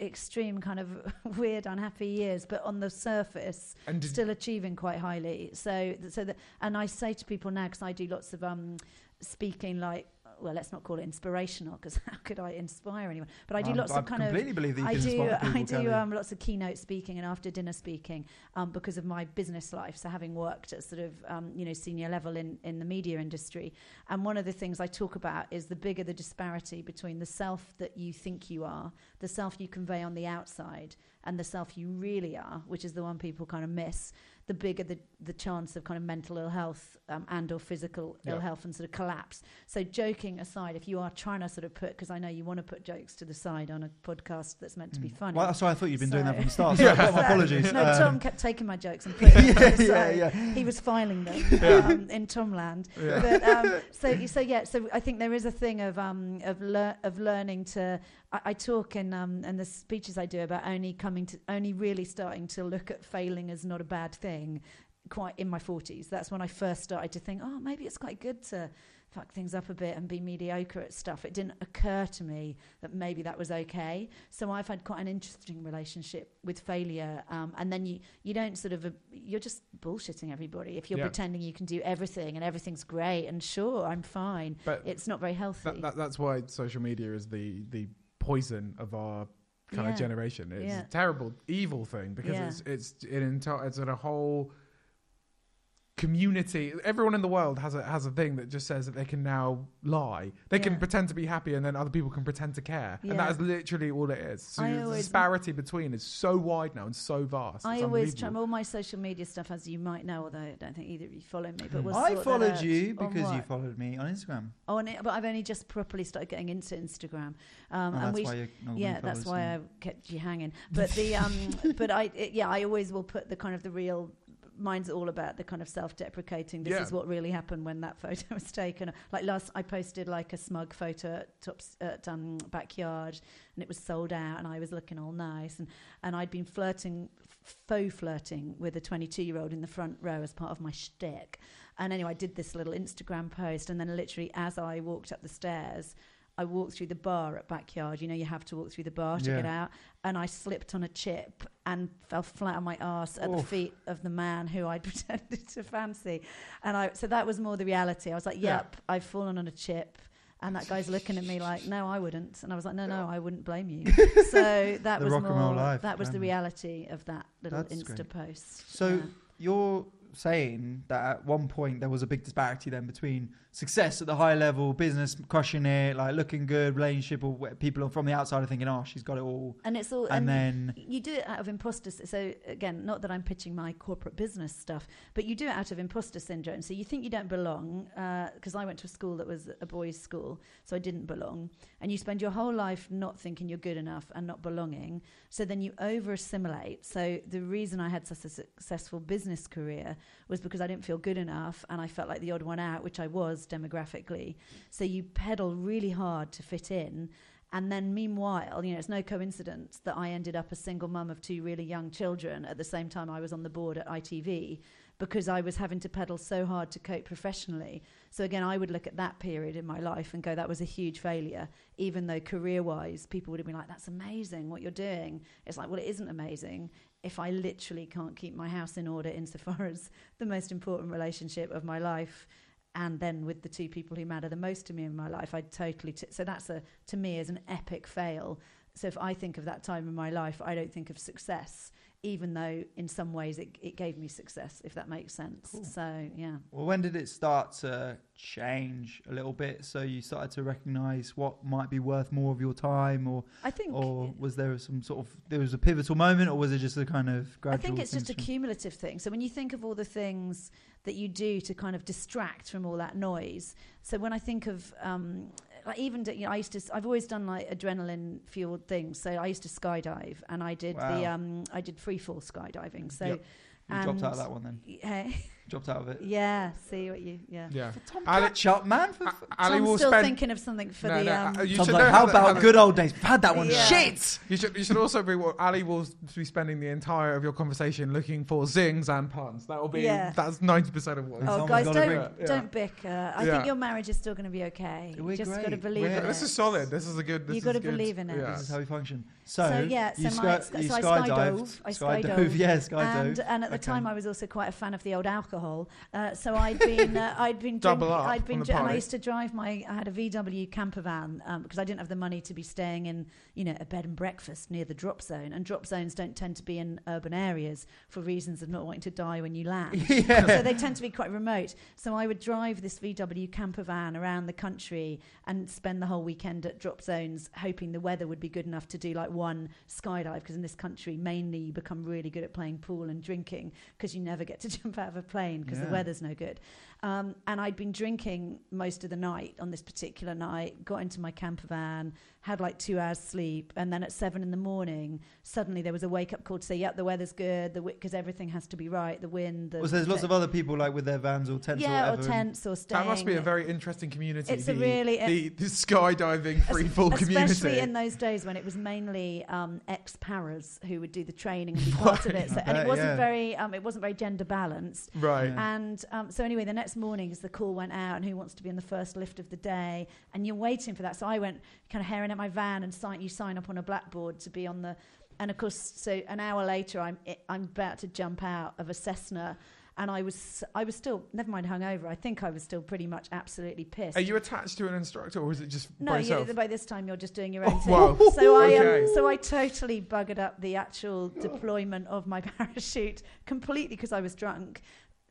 extreme kind of [LAUGHS] weird, unhappy years, but on the surface, still achieving quite highly. So, so that, and I say to people now because I do lots of um, speaking, like, well, let's not call it inspirational because [LAUGHS] how could I inspire anyone? But I do I'm- lots I of kind of completely believe that you I do. [LAUGHS] I do um, lots of keynote speaking and after dinner speaking um, because of my business life. So having worked at sort of um, you know senior level in in the media industry, and one of the things I talk about is the bigger the disparity between the self that you think you are, the self you convey on the outside, and the self you really are, which is the one people kind of miss. The bigger the the chance of kind of mental ill health um, and or physical ill health and sort of collapse. So joking aside, if you are trying to sort of put, because I know you want to put jokes to the side on a podcast that's meant to be Mm. funny. Well, sorry, I thought you'd been doing that from the start. So Yeah. My apologies. No, Um, Tom kept taking my jokes and putting them to [LAUGHS] the yeah, side. yeah. He was filing them [LAUGHS] Yeah. um, in Tomland. yeah. But um, [LAUGHS] so so yeah, so I think there is a thing of um, of lear- of learning to. I, I talk in um, in the speeches I do about only coming to only really starting to look at failing as not a bad thing. Quite in my forties, that's when I first started to think, oh, maybe it's quite good to fuck things up a bit and be mediocre at stuff. It didn't occur to me that maybe that was okay. So I've had quite an interesting relationship with failure. Um, and then you, you don't sort of, uh, you're just bullshitting everybody if you're Yeah. pretending you can do everything and everything's great and sure, I'm fine. But It's not very healthy. that, that, that's why social media is the the poison of our kind Yeah. of generation. It's Yeah. a terrible, evil thing because Yeah. it's it's an entire it's in a whole community. Everyone in the world has a has a thing that just says that they can now lie. They can pretend to be happy, and then other people can pretend to care, and that is literally all it is. So I the always- disparity between is so wide now and so vast. I always try unbelievable. all my social media stuff, as you might know, although I don't think either of you follow me. But we'll I followed you because you followed me on Instagram. Oh, and it, but I've only just properly started getting into Instagram. Um, Oh, and that's we why you nobody yeah, that's why me. I kept you hanging. But the um, [LAUGHS] but I it, yeah, I always will put the kind of the real. Mine's all about the kind of self-deprecating. This Yeah. is what really happened when that [LAUGHS] photo was taken. Like last, I posted like a smug photo at Tops at um, backyard, and it was sold out, and I was looking all nice, and and I'd been flirting, faux flirting with a 22-year-old in the front row as part of my shtick. And anyway, I did this little Instagram post, and then literally as I walked up the stairs, I walked through the bar at backyard. You know, you have to walk through the bar to Yeah. get out, and I slipped on a chip and fell flat on my ass at the feet of the man who I'd [LAUGHS] pretended to fancy. And I, so that was more the reality. I was like, Yeah. "Yep, I've fallen on a chip." And that guy's looking at me like, "No, I wouldn't." And I was like, "No, no, I wouldn't blame you." [LAUGHS] so that was more. life, that was the reality of that little that's Insta great. post. So Yeah. you're saying that at one point there was a big disparity then between success at the high level, business crushing it, like looking good, relationship, or people from the outside are thinking, "Oh, she's got it all," and it's all and then you do it out of imposter. So again, not that I'm pitching my corporate business stuff, but you do it out of imposter syndrome. So you think you don't belong uh, because I went to a school that was a boys' school, so I didn't belong. And you spend your whole life not thinking you're good enough and not belonging. So then you over assimilate. So the reason I had such a successful business career was because I didn't feel good enough and I felt like the odd one out, which I was demographically. So you pedal really hard to fit in. And then, meanwhile, you know, it's no coincidence that I ended up a single mum of two really young children at the same time I was on the board at ITV because I was having to pedal so hard to cope professionally. So, again, I would look at that period in my life and go, that was a huge failure, even though career wise, people would have been like, that's amazing what you're doing. It's like, well, it isn't amazing if I literally can't keep my house in order insofar [LAUGHS] as the most important relationship of my life and then with the two people who matter the most to me in my life, I totally. T- so that's a to me is an epic fail. So if I think of that time in my life, I don't think of success, even though in some ways it, it gave me success, if that makes sense. Cool. So yeah. Well, when did it start to change a little bit? So you started to recognise what might be worth more of your time, or I think or was there some sort of there was a pivotal moment, or was it just a kind of gradual? I think it's just a cumulative thing. So when you think of all the things that you do to kind of distract from all that noise, so when I think of um, like even you know, I used to I've always done like adrenaline fueled things. So I used to skydive and I did the um, I did free fall skydiving. So Yep. You dropped out of that one then. Hey, [LAUGHS] Dropped out of it. yeah, see what you yeah. Yeah. Tom, Ali- catch up, man. For, A- Ali Tom's will still spend. thinking of something for No, the no, um, uh, you Tom's should like, know how that- about that- good old days? We've had that one. Yeah. Shit. You should, you should also be what Ali will be spending the entire of your conversation looking for zings and puns. That will be Yeah. that's ninety percent of what. Oh, Oh, Someone's guys, gotta don't bring- Yeah. don't bicker. I Yeah. think your marriage is still going to be okay. We're you just got to great. believe We're- in it. This is solid. This is a good. This You is gotta good. believe in it. Yeah. This is how we function. So, So, yeah, you, so my- sky, you so I skydived. skydove. I skydove. skydove. [LAUGHS] Yeah, skydove. and and at the Okay. time I was also quite a fan of the old alcohol. Uh, so I'd been uh, [LAUGHS] I'd been Double up I'd been dr- and I used to drive my I had a VW camper van um, because I didn't have the money to be staying in you know a bed and breakfast near the drop zone and drop zones don't tend to be in urban areas for reasons of not wanting to die when you land. [LAUGHS] yeah. so they tend to be quite remote. So I would drive this VW camper van around the country and spend the whole weekend at drop zones, hoping the weather would be good enough to do like one skydive. Because in this country, mainly you become really good at playing pool and drinking because you never get to [LAUGHS] jump out of a plane because the weather's no good. Um, and I'd been drinking most of the night on this particular night, got into my camper van, had like two hours sleep, and then at seven in the morning, suddenly there was a wake up call to say, "Yep, the weather's good," the because everything has to be right, the wind. The Was there's lots of other people like with their vans or tents yeah, or or tents or staying. That must be a very interesting community. It's the, a really- the, the skydiving free fall Especially in those days when it was mainly um, ex-paras who would do the training and be [LAUGHS] part of it. So, I and it wasn't yeah. very, um, it wasn't very gender balanced. right. Yeah. And um, so anyway, the next morning, as the call went out, and who wants to be in the first lift of the day, and you're waiting for that. So I went kind of herring at my van and sign. You sign up on a blackboard to be on the, and of course, so an hour later, I'm I'm about to jump out of a Cessna. And I was, I was still, never mind hungover. I think I was still pretty much absolutely pissed. Are you attached to an instructor, or is it just No, by you, by this time you're just doing your own Oh, thing. wow. [LAUGHS] So I um, so I totally buggered up the actual deployment of my [LAUGHS] parachute completely because I was drunk.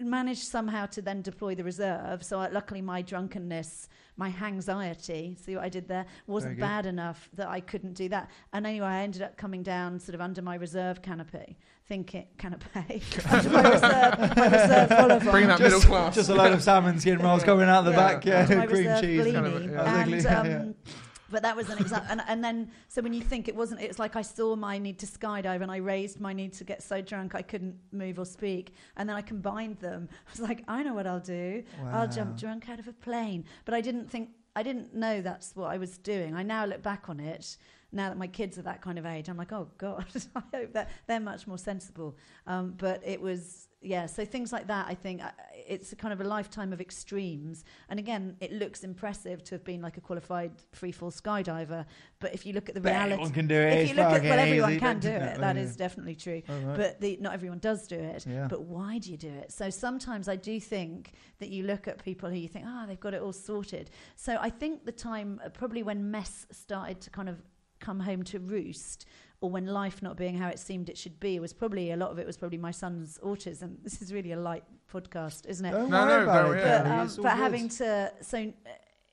Managed somehow to then deploy the reserve. So I, luckily, my drunkenness, my anxiety, see what I did there, wasn't bad enough that I couldn't do that. And anyway, I ended up coming down sort of under my reserve canopy, thinking canopy [LAUGHS] under my reserve, my reserve vol. Bring that just, middle class. Just a load of salmon skin rolls coming out the Yeah. back. Yeah, my cream reserve cheese. Kind of, yeah. And, um, yeah. But that was an example. and, and then, so when you think it wasn't, it's like I saw my need to skydive and I raised my need to get so drunk I couldn't move or speak. And then I combined them. [LAUGHS] I was like, I know what I'll do. I'll jump drunk out of a plane. But I didn't think, I didn't know that's what I was doing. I now look back on it. Now that my kids are that kind of age, I'm like, oh God, [LAUGHS] I hope that they're much more sensible. Um, but it was, yeah, so things like that, I think uh, it's a kind of a lifetime of extremes. And again, it looks impressive to have been like a qualified free fall skydiver. But if you look at the But reality, anyone can do it. if you look at, well, everyone easy, can do it. That yeah. definitely true. Right. But the, not everyone does do it. Yeah. But why do you do it? So sometimes I do think that you look at people who you think, oh, they've got it all sorted. So I think the time, uh, probably when mess started to kind of come home to roost, or when life not being how it seemed it should be, was probably a lot of it was probably my son's autism. [LAUGHS] This is really a light podcast, isn't it? Don't No, worry no, about no, it, yeah. but, um, but good. having to so uh,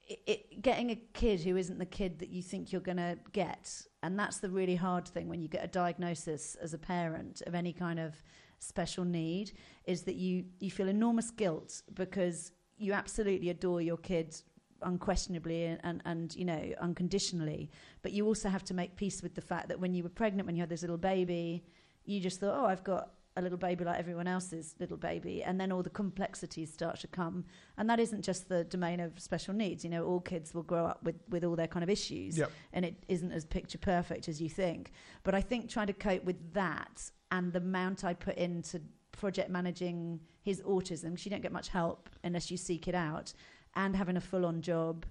it, it, getting a kid who isn't the kid that you think you're going to get and that's the really hard thing when you get a diagnosis as a parent of any kind of special need is that you you feel enormous guilt because you absolutely adore your kid unquestionably and, and, and you know unconditionally. But you also have to make peace with the fact that when you were pregnant when you had this little baby you just thought oh i've got a little baby like everyone else's little baby. And then all the complexities start to come. And that isn't just the domain of special needs. You know all kids will grow up with with all their kind of issues. Yep. and it isn't as picture perfect as you think. But i think trying to cope with that and the amount i put into project managing his autism because you don't get much help unless you seek it out and having a full-on job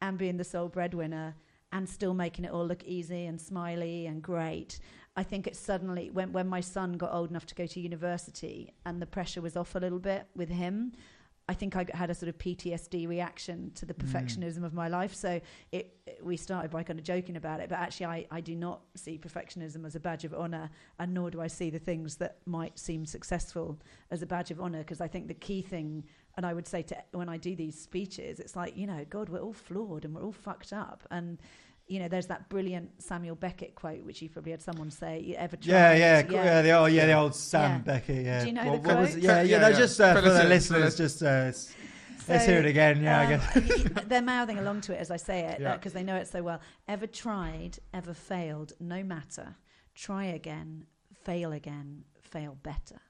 and being the sole breadwinner and still making it all look easy and smiley and great I think it suddenly when when my son got old enough to go to university and the pressure was off a little bit with him, I think I had a sort of PTSD reaction to the Mm. perfectionism of my life. So it, we started by kind of joking about it, but actually, I, I do not see perfectionism as a badge of honor, and nor do I see the things that might seem successful as a badge of honor. Because I think the key thing, and I would say to when I do these speeches, it's like you know, God, we're all flawed and we're all fucked up, and you know, there's that brilliant Samuel Beckett quote, which you've probably had someone say, "You ever tried?" Yeah, yeah, cool, yeah, the old, yeah, the old Sam Yeah. Beckett. Yeah. Do you know what, the what was quote? Yeah, yeah, Yeah, no, yeah. just uh, Fill for the listeners, just uh, So, let's hear it again. Yeah, I um, guess. y- y- they're mouthing along to it as I say it Yeah. because they know it so well. Ever tried, ever failed, no matter. Try again, fail again, fail better.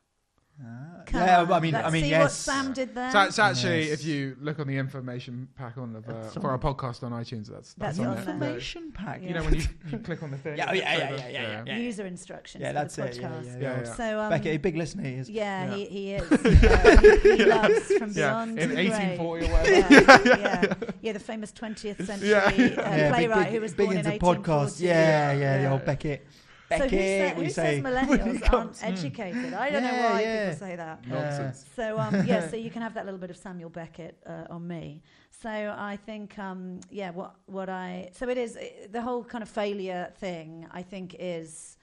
Ah, Come yeah, on. I mean, Let's I mean, see yes. what Sam did there. So it's actually, Yes. if you look on the information pack on of, uh, That's for our podcast on iTunes, that's That's that's, on on there. there. Information pack. You know when you, you click on the [LAUGHS] thing. Yeah, oh, it yeah, gets yeah, over- yeah, yeah, yeah. User instructions Yeah, for that's the it. podcast. Yeah, yeah, Yeah, yeah. yeah. So um, Beckett, a big listener he is. yeah, Yeah. He, he is. [LAUGHS] Uh, he, he loves from Yeah, beyond in the grave. 1840 or whatever. Yeah, [LAUGHS] yeah, yeah, the famous 20th century Yeah. uh, Yeah, big, playwright big, who was big born into in podcasts. 1840. Yeah, yeah, the old Beckett. So who, Beckett, sa- we who say. [LAUGHS] says millennials aren't educated? I don't know why yeah. people say that. Nonsense. So um, yeah, so [LAUGHS] you can have that little bit of Samuel Beckett uh, on me. So I think um, yeah, what what I so it is uh, the whole kind of failure thing. I think is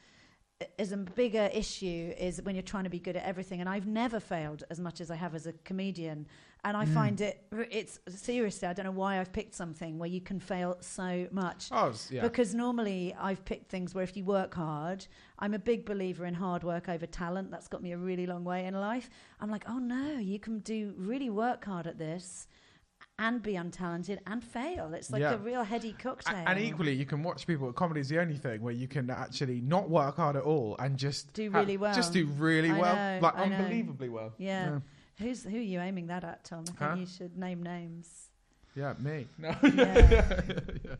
is a bigger issue is when you're trying to be good at everything. And I've never failed as much as I have as a comedian. And I Mm. find it it's seriously I don't know why I've picked something where you can fail so much. Oh, yeah. Because normally I've picked things where if you work hard, I'm a big believer in hard work over talent. That's got me a really long way in life. I'm like, oh no, you can do really work hard at this and be untalented and fail. It's like Yeah. a real heady cocktail. And equally, you can watch people. Comedy is the only thing where you can actually not work hard at all and just Do ha- really well. Just do really I well, know, like I know. unbelievably well. Yeah. Who's who are you aiming that at, Tom? I think Huh? you should name names. yeah, me. [LAUGHS] No, [LAUGHS] Yeah.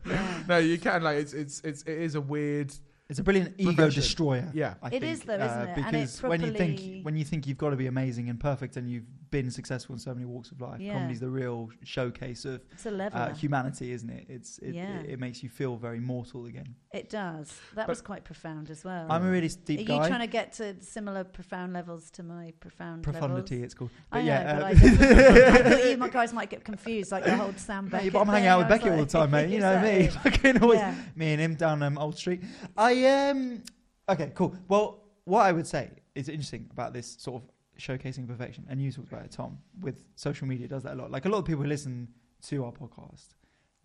yeah. no, you can. Like it's it's it's it is a weird. It's a brilliant ego Profession. destroyer. Yeah, I It think, is though, isn't uh, it? And Because it when you properly- think when you think you've got to be amazing and perfect, and you've been successful in so many walks of life, Yeah. comedy's the real showcase of It's a level. uh, humanity, isn't it? It's it, Yeah. it, it makes you feel very mortal again. it does. That But- was quite profound as well. I'm a really are deep you guy. trying to get to similar profound levels to my profound Profundity, levels? it's called. I But know, yeah, but uh, I, [LAUGHS] definitely- I thought you my guys might get confused, like the whole Sam [LAUGHS] Beckett. but I'm hanging out with I Beckett all the time, mate. You know me. [LAUGHS] Fucking always Yeah. me and him down um, Old Street. I um okay, cool. Well, what I would say is interesting about this sort of showcasing perfection, and you talked about it, Tom, with social media does that a lot. Like a lot of people who listen to our podcast,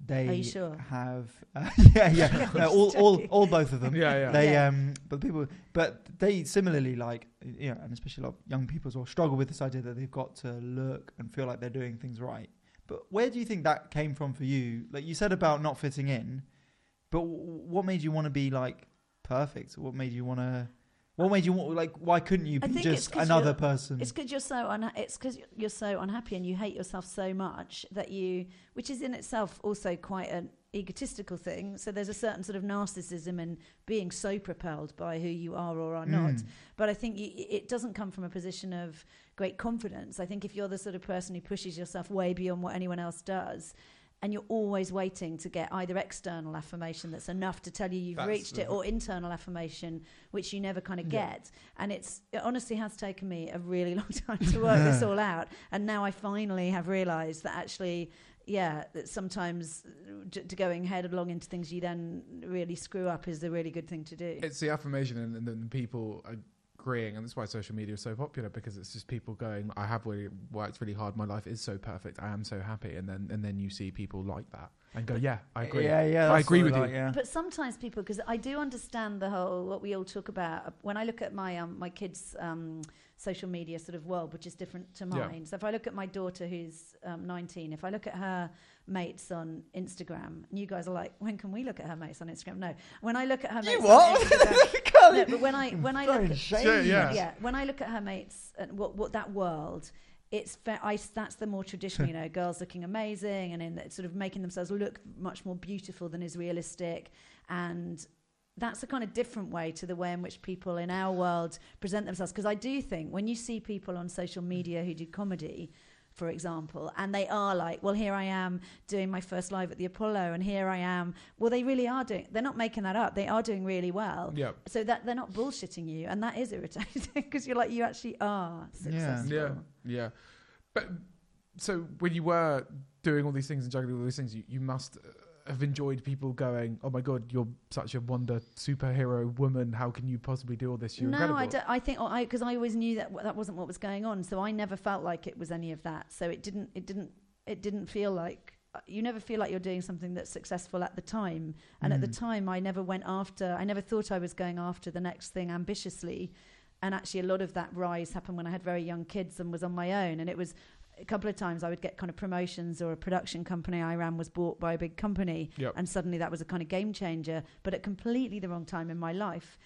they Are you sure? have uh, [LAUGHS] yeah yeah [LAUGHS] no, all, all [LAUGHS] all both of them. yeah, yeah. They Yeah. um, but people, but they similarly like you know, and especially a lot of young people as well struggle with this idea that they've got to look and feel like they're doing things right. But where do you think that came from for you? Like you said about not fitting in, but w- what made you want to be like perfect? What made you want to? What made you want like? Why couldn't you I be think it's just 'cause another you're- person? It's because you're so unha- it's because you're so unhappy and you hate yourself so much that you, which is in itself also quite an egotistical thing. So there's a certain sort of narcissism in being so propelled by who you are or are not. Mm. But I think y- it doesn't come from a position of great confidence. I think if you're the sort of person who pushes yourself way beyond what anyone else does, and you're always waiting to get either external affirmation that's enough to tell you you've That's reached it, or internal affirmation which you never kind of Yeah. get. And it's it honestly has taken me a really [LAUGHS] long time to work this all out. And now I finally have realised that actually. Yeah, that sometimes uh, to going headlong into things you then really screw up is a really good thing to do. It's the affirmation and, and then people agreeing, and that's why social media is so popular because it's just people going, "I have really worked really hard. My life is so perfect. I am so happy." And then and then you see people like that and go, "Yeah, I agree." Yeah, yeah. I agree with like, you. Yeah. But sometimes people, because I do understand the whole what we all talk about. When I look at my um, my kids' um, social media sort of world, which is different to Yeah. mine. So if I look at my daughter who's um, 19, if I look at her mates on Instagram, and you guys are like, when can we look at her mates on Instagram? No, when I look at her You mates what? on Instagram, [LAUGHS] no, but when I when I look Throwing at shade. Yeah, yeah. when I look at her mates and what what that world. It's fa- I, that's the more traditional, you know, [LAUGHS] girls looking amazing and in the, sort of making themselves look much more beautiful than is realistic, and that's a kind of different way to the way in which people in our world present themselves. Because I do think when you see people on social media who do comedy, for example, and they are like, well, here I am doing my first live at the Apollo, and here I am. Well, they really are doing. They're not making that up. They are doing really well. Yeah. So that they're not bullshitting you, and that is irritating [LAUGHS] because you're like, you actually are Yeah. successful. Yeah, yeah. But so when you were doing all these things and juggling all these things, you, you must uh, have enjoyed people going, "Oh my god, you're such a wonder superhero woman. How can you possibly do all this? You're no, incredible." I, don't- I think I because I always knew that that wasn't what was going on, so I never felt like it was any of that. So it didn't, it didn't, it didn't feel like uh, you never feel like you're doing something that's successful at the time. And at the Mm. time, I never went after. I never thought I was going after the next thing ambitiously. And actually, a lot of that rise happened when I had very young kids and was on my own. And it was a couple of times I would get kind of promotions or a production company I ran was bought by a big company Yep. and suddenly that was a kind of game changer, but at completely the wrong time in my life.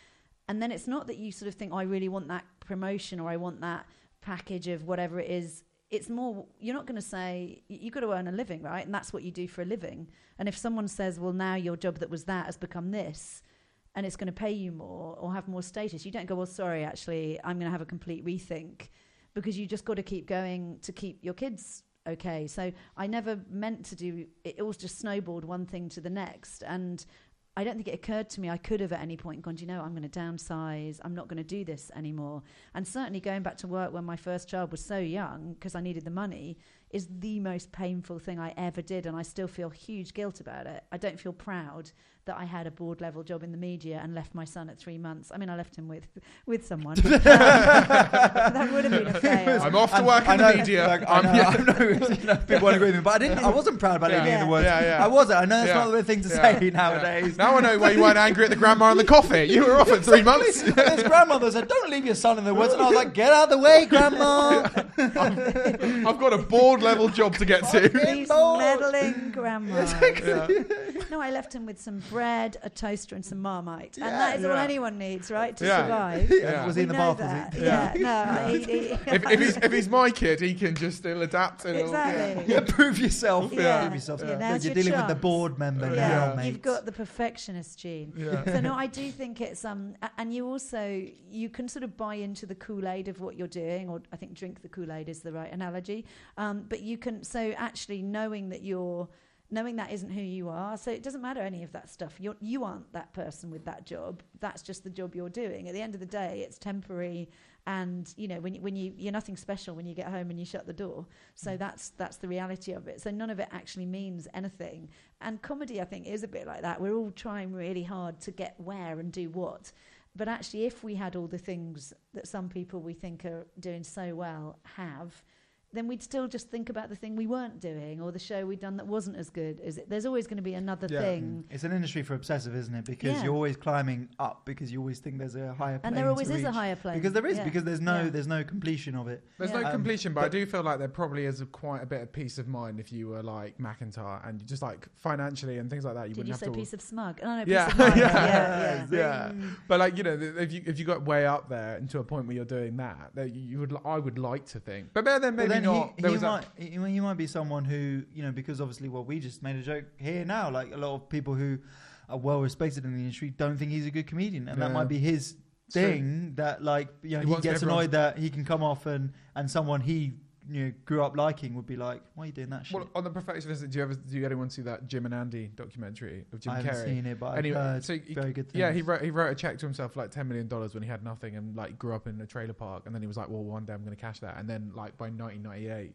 And then it's not that you sort of think, oh, I really want that promotion or I want that package of whatever it is. It's more, you're not going to say, you've got to earn a living, right? And that's what you do for a living. And if someone says, well, now your job that was that has become this, and it's going to pay you more or have more status, you don't go, well, sorry, actually, I'm going to have a complete rethink because you just got to keep going to keep your kids okay. So I never meant to do it, it was just snowballed one thing to the next. And I don't think it occurred to me I could have at any point gone, you know, I'm going to downsize. I'm not going to do this anymore. And certainly going back to work when my first child was so young because I needed the money is the most painful thing I ever did. And I still feel huge guilt about it. I don't feel proud that I had a board level job in the media and left my son at three months. I mean, I left him with with someone. um, [LAUGHS] that would have been a [LAUGHS] fail. I'm off to And work I in know, the media. Like, I I'm- know, yeah. I know, you know, people won't agree with me, but I didn't. I wasn't proud about Yeah. any of the Yeah. words. Yeah, yeah. I wasn't. I know that's Yeah. not the thing to Yeah. say Yeah. nowadays. Now I know why you weren't angry at the grandma on the coffee. You were off at three months. And this grandmother said, "Don't leave your son in the woods," and I was like, "Get out of the way, grandma." [LAUGHS] I've got a board level job to get to. These Lord. meddling grandmas. Yeah. No, I left him with some bread, a toaster, and some marmite, and Yeah. that is all anyone needs, right, to Yeah. survive. Yeah. Was he in the know bath? that. Was he? Yeah, no, [LAUGHS] he, he, If, if he's if he's my kid, he can just still adapt. And it'll- exactly. Yeah, prove yourself. Yeah. Prove yourself. Yeah, Look, now's You're your dealing with the chance. board member Yeah. now, Yeah. mate. You've got the perfectionist gene. Yeah. So no, I do think it's um, a- and you also you can sort of buy into the Kool Aid of what you're doing, or I think drink the Kool Aid is the right analogy. Um, but you can so actually knowing that you're knowing that isn't who you are, so it doesn't matter any of that stuff. You're you aren't that person with that job. That's just the job you're doing. At the end of the day, it's temporary. And you know when you, when you you're nothing special when you get home and you shut the door. So mm. that's that's the reality of it. So none of it actually means anything. And comedy, I think, is a bit like that. We're all trying really hard to get where and do what. But actually, if we had all the things that some people we think are doing so well have, then we'd still just think about the thing we weren't doing or the show we'd done that wasn't as good. Is it? There's always going to be another Yeah. thing. It's an industry for obsessive, isn't it? Because Yeah. you're always climbing up because you always think there's a higher plane And there always to is a higher plane. Because there is, Yeah. because there's no Yeah. there's no completion of it. There's Yeah. no Um, completion, but, I do feel like there probably is a, quite a bit of peace of mind if you were like McIntyre and you just like financially and things like that. You Did you wouldn't say have to. piece of smug? No, no, piece Yeah. of mind. [LAUGHS] Yeah. yeah, yeah. [LAUGHS] Yeah. But like you know, if you if you got way up there and to a point where you're doing that, that you you would I would like to think, but then maybe But then not. He, he might he, he might be someone who you know because obviously well we just made a joke here now like a lot of people who are well respected in the industry don't think he's a good comedian and that might be his thing that like you know He he, gets annoyed that he can come off and and someone he you know grew up liking would be like why are you doing that shit Well, on the perfectionist, do you ever do you anyone see that Jim and Andy documentary of Jim I haven't Carrey? seen it but I've Anyway, heard so he- very good things Yeah, he wrote he wrote a check to himself like ten million dollars when he had nothing and like grew up in a trailer park, and then he was like, well, one day I'm going to cash that, and then like by 1998.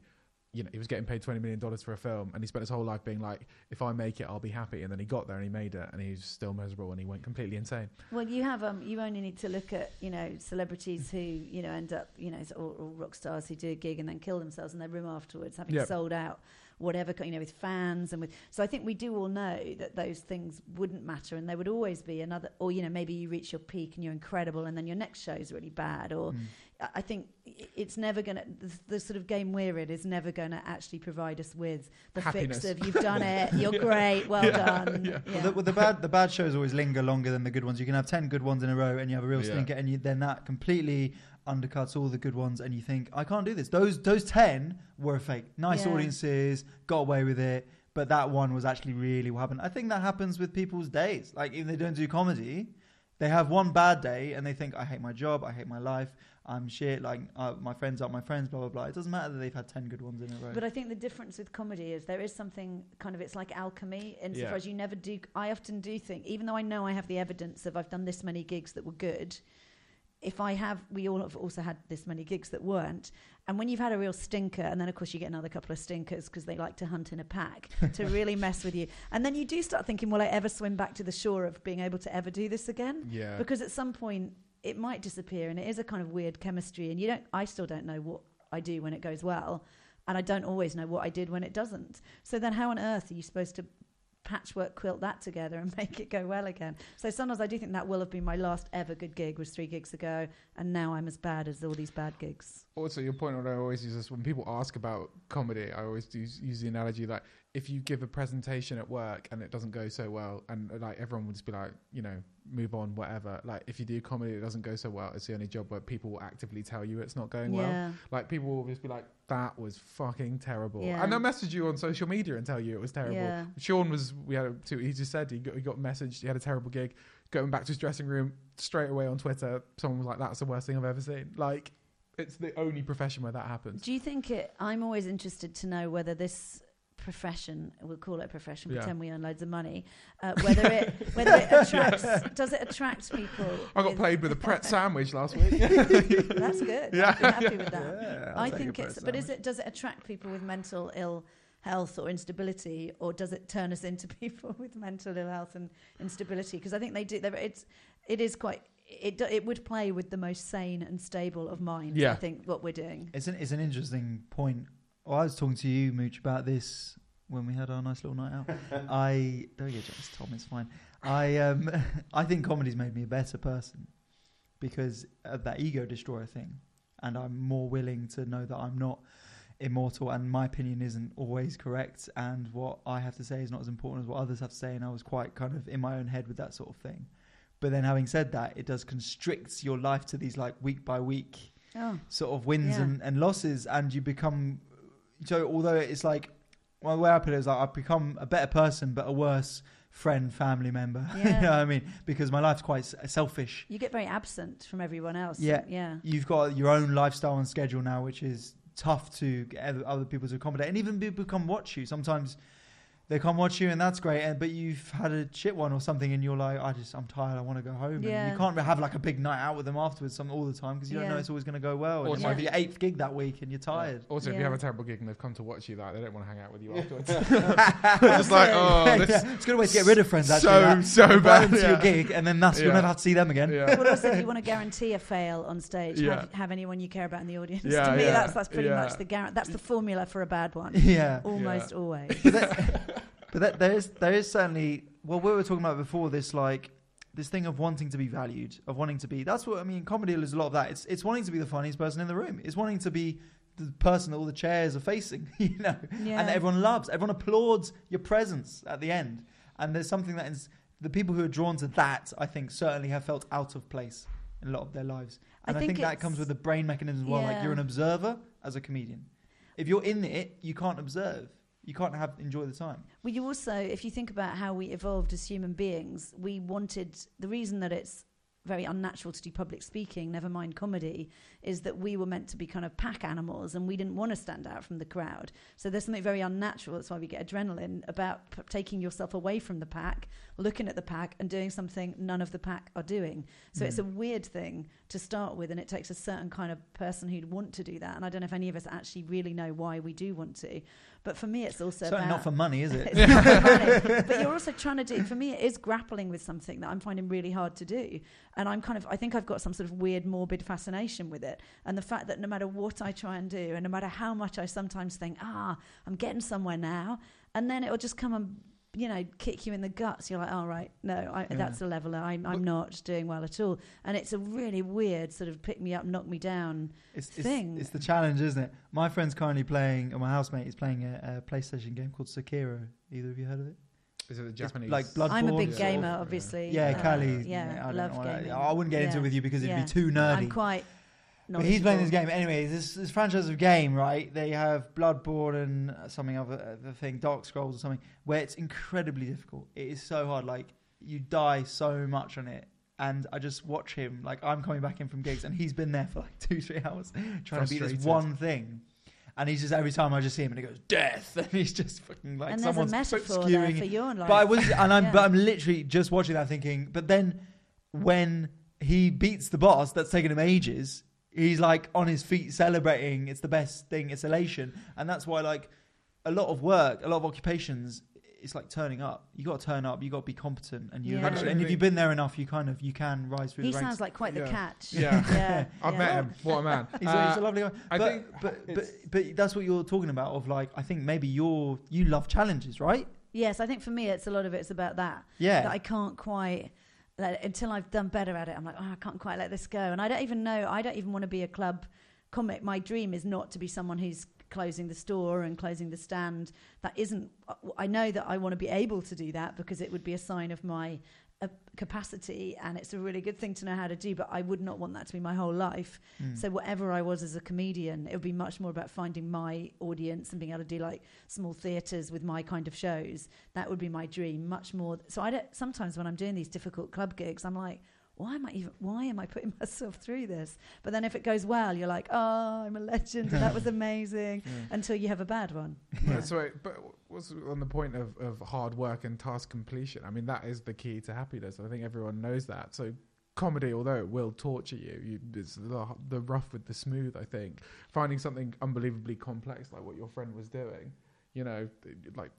You know, he was getting paid twenty million dollars for a film, and he spent his whole life being like, "If I make it, I'll be happy." And then he got there and he made it, and he's still miserable, and he went completely insane. Well, you have um, you only need to look at you know celebrities who you know end up you know or, or rock stars who do a gig and then kill themselves in their room afterwards, having Yep. sold out whatever you know with fans and with. So I think we do all know that those things wouldn't matter, and there would always be another, or you know maybe you reach your peak and you're incredible, and then your next show is really bad, or Mm. I- I think it's never going to, the, the sort of game we're in is never going to actually provide us with the Happiness. fix of you've done it, [LAUGHS] you're great, well Yeah, done. [LAUGHS] yeah. Well, the, well, the bad the bad shows always linger longer than the good ones. You can have ten good ones in a row, and you have a real Yeah. stinker, and you, then that completely undercuts all the good ones, and you think, I can't do this. Those those ten were a fake, nice Yeah. audiences, got away with it, but that one was actually really what happened. I think that happens with people's days. Like if they don't do comedy, they have one bad day, and they think, I hate my job, I hate my life, I'm shit. Like uh, my friends aren't my friends, blah blah blah. It doesn't matter that they've had ten good ones in a row. But I think the difference with comedy is there is something kind of it's like alchemy insofar Yeah. as you never do. I often do think, even though I know I have the evidence of I've done this many gigs that were good, if I have, we all have also had this many gigs that weren't, And when you've had a real stinker, and then of course you get another couple of stinkers because they like to hunt in a pack [LAUGHS] to really mess with you. And then you do start thinking, will I ever swim back to the shore of being able to ever do this again? Yeah. Because at some point it might disappear, and it is a kind of weird chemistry. And you don't, I still don't know what I do when it goes well, and I don't always know what I did when it doesn't. So then, how on earth are you supposed to patchwork quilt that together and [LAUGHS] make it go well again? So sometimes I do think that will have been my last ever good gig was three gigs ago, and now I'm as bad as all these bad gigs. also your point what I always use is when people ask about comedy, I always use, use the analogy like if you give a presentation at work and it doesn't go so well, and like everyone would just be like, you know, move on, whatever. Like if you do comedy, it doesn't go so well. It's the only job where people will actively tell you it's not going well. Like people will just be like, "That was fucking terrible," Yeah. and they'll message you on social media and tell you it was terrible. Yeah. Sean was, we had, a, two, he just said he got, he got messaged, he had a terrible gig, going back to his dressing room straight away on Twitter. Someone was like, "That's the worst thing I've ever seen." Like, it's the only profession where that happens. Do you think it? I'm always interested to know whether this profession, we'll call it a profession, Yeah. pretend we earn loads of money, uh, whether it [LAUGHS] whether it attracts, does it attract people? I got played with a [LAUGHS] Pret sandwich last week. That's good. Yeah. I'm happy with that. Yeah, I think it's, but is it does it attract people with mental ill health or instability, or does it turn us into [LAUGHS] people with mental ill health and instability? Because I think they do. It's it is quite. It it would play with the most sane and stable of minds. Yeah. I think what we're doing. It's an it's an interesting point. Well, I was talking to you, Mooch, about this when we had our nice little night out. [LAUGHS] I don't get jealous, Tom. It's fine. I um [LAUGHS] I think comedy's made me a better person because of that ego destroyer thing, and I'm more willing to know that I'm not immortal and my opinion isn't always correct and what I have to say is not as important as what others have to say and I was quite kind of in my own head with that sort of thing. But then having said that, it does constrict your life to these like week by week Oh, sort of wins Yeah. and, and losses, and you become. So although it's like, well, the way I put it is like I've become a better person, but a worse friend, family member. [LAUGHS] you know what I mean? Because my life's quite s- selfish. you get very absent from everyone else. Yeah. yeah. You've got your own lifestyle and schedule now, which is tough to get other- people to accommodate, and even people come watch you. Sometimes they come watch you, and that's great. And but you've had a shit one or something, and you're like, I just I'm tired. I want to go home. And you can't have like a big night out with them afterwards, some all the time, because you don't Yeah. know it's always going to go well. And Or it might be your eighth gig that week, and you're tired. Also, if you Yeah. have a terrible gig and they've come to watch you, like they don't want to hang out with you afterwards. [LAUGHS] [LAUGHS] it's like, oh, this [LAUGHS] yeah, it's a good way to get rid of friends. Actually, so that. so Invite bad. them to your gig, and then that's you'll Yeah. never have to see them again. Yeah. But also, if you want to guarantee a fail on stage, Yeah. have, have anyone you care about in the audience. Yeah, to me, yeah, that's that's pretty yeah. much the guarantee. That's the formula for a bad one. Yeah. Almost always. but that, but that, there is there is certainly well we were talking about before this like this thing of wanting to be valued of wanting to be that's what I mean comedy is a lot of that. It's it's wanting to be the funniest person in the room. It's wanting to be the person that all the chairs are facing [LAUGHS] you know Yeah. and everyone loves. Everyone applauds your presence at the end. And there's something that is the people who are drawn to that I think certainly have felt out of place in a lot of their lives. And I, think, think that comes with the brain mechanism as well. Like you're an observer as a comedian. If you're in it you can't observe you can't have enjoy the time Well, you also, if you think about how we evolved as human beings, we wanted the reason that it's very unnatural to do public speaking, never mind comedy, is that we were meant to be kind of pack animals and we didn't want to stand out from the crowd. So there's something very unnatural, that's why we get adrenaline, about p- taking yourself away from the pack, looking at the pack, and doing something none of the pack are doing. So it's a hmm. weird thing to start with, and it takes a certain kind of person who'd want to do that. And I don't know if any of us actually really know why we do want to. But for me, it's also Certainly about not for money, is it? [LAUGHS] it's not for [LAUGHS] money. but you're also trying to do for me it is grappling with something that i'm finding really hard to do and i'm kind of i think i've got some sort of weird morbid fascination with it and the fact that no matter what i try and do and no matter how much i sometimes think ah i'm getting somewhere now and then it'll just come and you know kick you in the guts you're like all right no I, Yeah. that's a leveler I'm, I'm not doing well at all and it's a really weird sort of pick me up knock me down It's, it's, thing. it's the challenge, isn't it? My friend's currently playing, or my housemate is playing a, a PlayStation game called Sekiro. Either of you heard of it? Is it the Japanese? like Bloodborne. i'm a big gamer obviously Yeah, Uh, Cally. yeah, I don't love know what I- gaming I, wouldn't get into it with you because it'd be too nerdy. i'm quite But he's playing this game. Anyway, this, this franchise of game, right? They have Bloodborne and uh, something other the thing, Dark Scrolls or something, where it's incredibly difficult. It is so hard. Like you die so much on it. And I just watch him. Like I'm coming back in from gigs, and he's been there for like [LAUGHS] two, three hours trying to beat this one thing. And he's just every time I just see him, and he goes death, [LAUGHS] and he's just fucking like and there's a someone's metaphor skewing there for it. your life. But I was, and I'm, [LAUGHS] Yeah. but I'm literally just watching that, thinking. But then, when he beats the boss, that's taken him ages. He's like on his feet celebrating. It's the best thing. It's elation, and that's why like a lot of work, a lot of occupations. It's like turning up. You got to turn up. You got to be competent, and you Yeah. and, and if you've been there enough, you kind of you can rise through He the ranks. sounds like quite the Yeah. catch. Yeah. [LAUGHS] yeah. [LAUGHS] I've yeah. met him. What a man. [LAUGHS] He's, Uh, a, he's a lovely guy. I but, think but, but, it's- but that's what you're talking about. Of like, I think maybe you're you love challenges, right? Yes, I think for me, it's a lot of it's about that. Yeah. That I can't quite. Until I've done better at it, I'm like, oh, I can't quite let this go. And I don't even know. I don't even want to be a club comic. My dream is not to be someone who's closing the store and closing the stand. That isn't. Uh, I know that I want to be able to do that because it would be a sign of my uh, capacity, and it's a really good thing to know how to do. But I would not want that to be my whole life. Mm. So whatever I was as a comedian, it would be much more about finding my audience and being able to do like small theatres with my kind of shows. That would be my dream, much more. So I don't. Sometimes when I'm doing these difficult club gigs, I'm like, why am I even? Why am I putting [LAUGHS] myself through this? But then if it goes well, you're like, oh, I'm a legend. that was [LAUGHS] amazing. Until you have a bad one. That's right. But what's on the point of, of hard work and task completion? I mean, that is the key to happiness. I think everyone knows that. So comedy, although it will torture you, you it's the, the rough with the smooth. I think finding something unbelievably complex like what your friend was doing, you know, like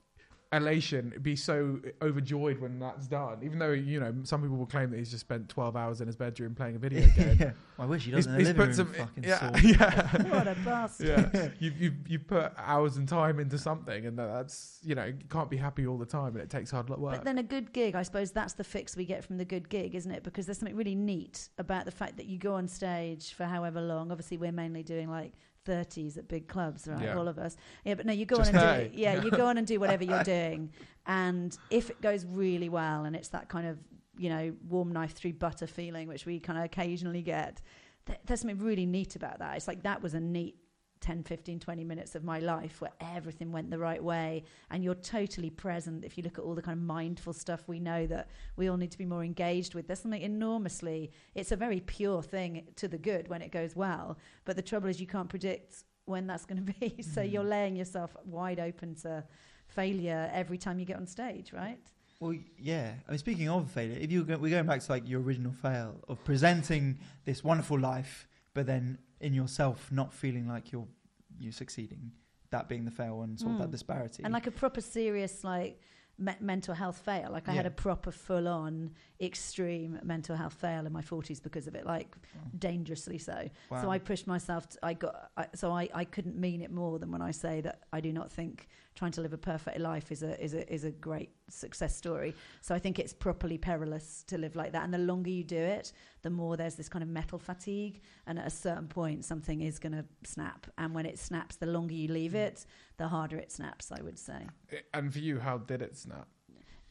elation, be so overjoyed when that's done. Even though you know some people will claim that he's just spent twelve hours in his bedroom playing a video [LAUGHS] game. yeah. I wish he doesn't. he's live put some, fucking yeah, Saw. [LAUGHS] yeah. [LAUGHS] what a bastard. yeah, you you you put hours and time into something, and that's you know you can't be happy all the time, and it takes hard work. But then a good gig, I suppose that's the fix we get from the good gig, isn't it? Because there's something really neat about the fact that you go on stage for however long. Obviously, we're mainly doing like 30s at big clubs, right? Yeah. All of us. Yeah, but no, you go Just on and hey. do yeah, you go on and do whatever you're [LAUGHS] doing, and if it goes really well, and it's that kind of you know warm knife through butter feeling, which we kind of occasionally get. Th- there's something really neat about that. It's like that was a neat 10, 15, 20 minutes of my life where everything went the right way and you're totally present. If you look at all the kind of mindful stuff we know that we all need to be more engaged with, there's something enormously, it's a very pure thing to the good when it goes well. But the trouble is, you can't predict when that's going to be. [LAUGHS] so you're mm-hmm. laying yourself wide open to failure every time you get on stage, right? Well, yeah. I mean, speaking of failure, if you go, we're going back to like your original fail of presenting this wonderful life, but then in yourself not feeling like you're you succeeding. That being the fail and sort of Mm. that disparity. And like a proper serious, like, me- mental health fail. Like, I had a proper full on extreme mental health fail in my 40s because of it, like, dangerously so. wow. So I pushed myself. To, I got. I, so I, I couldn't mean it more than when I say that I do not think trying to live a perfect life is a is a is a great success story. So I think it's properly perilous to live like that. And the longer you do it, the more there's this kind of metal fatigue. And at a certain point, something is going to snap. And when it snaps, the longer you leave hmm. it, the harder it snaps. I would say. Eh, and for you, how did it snap?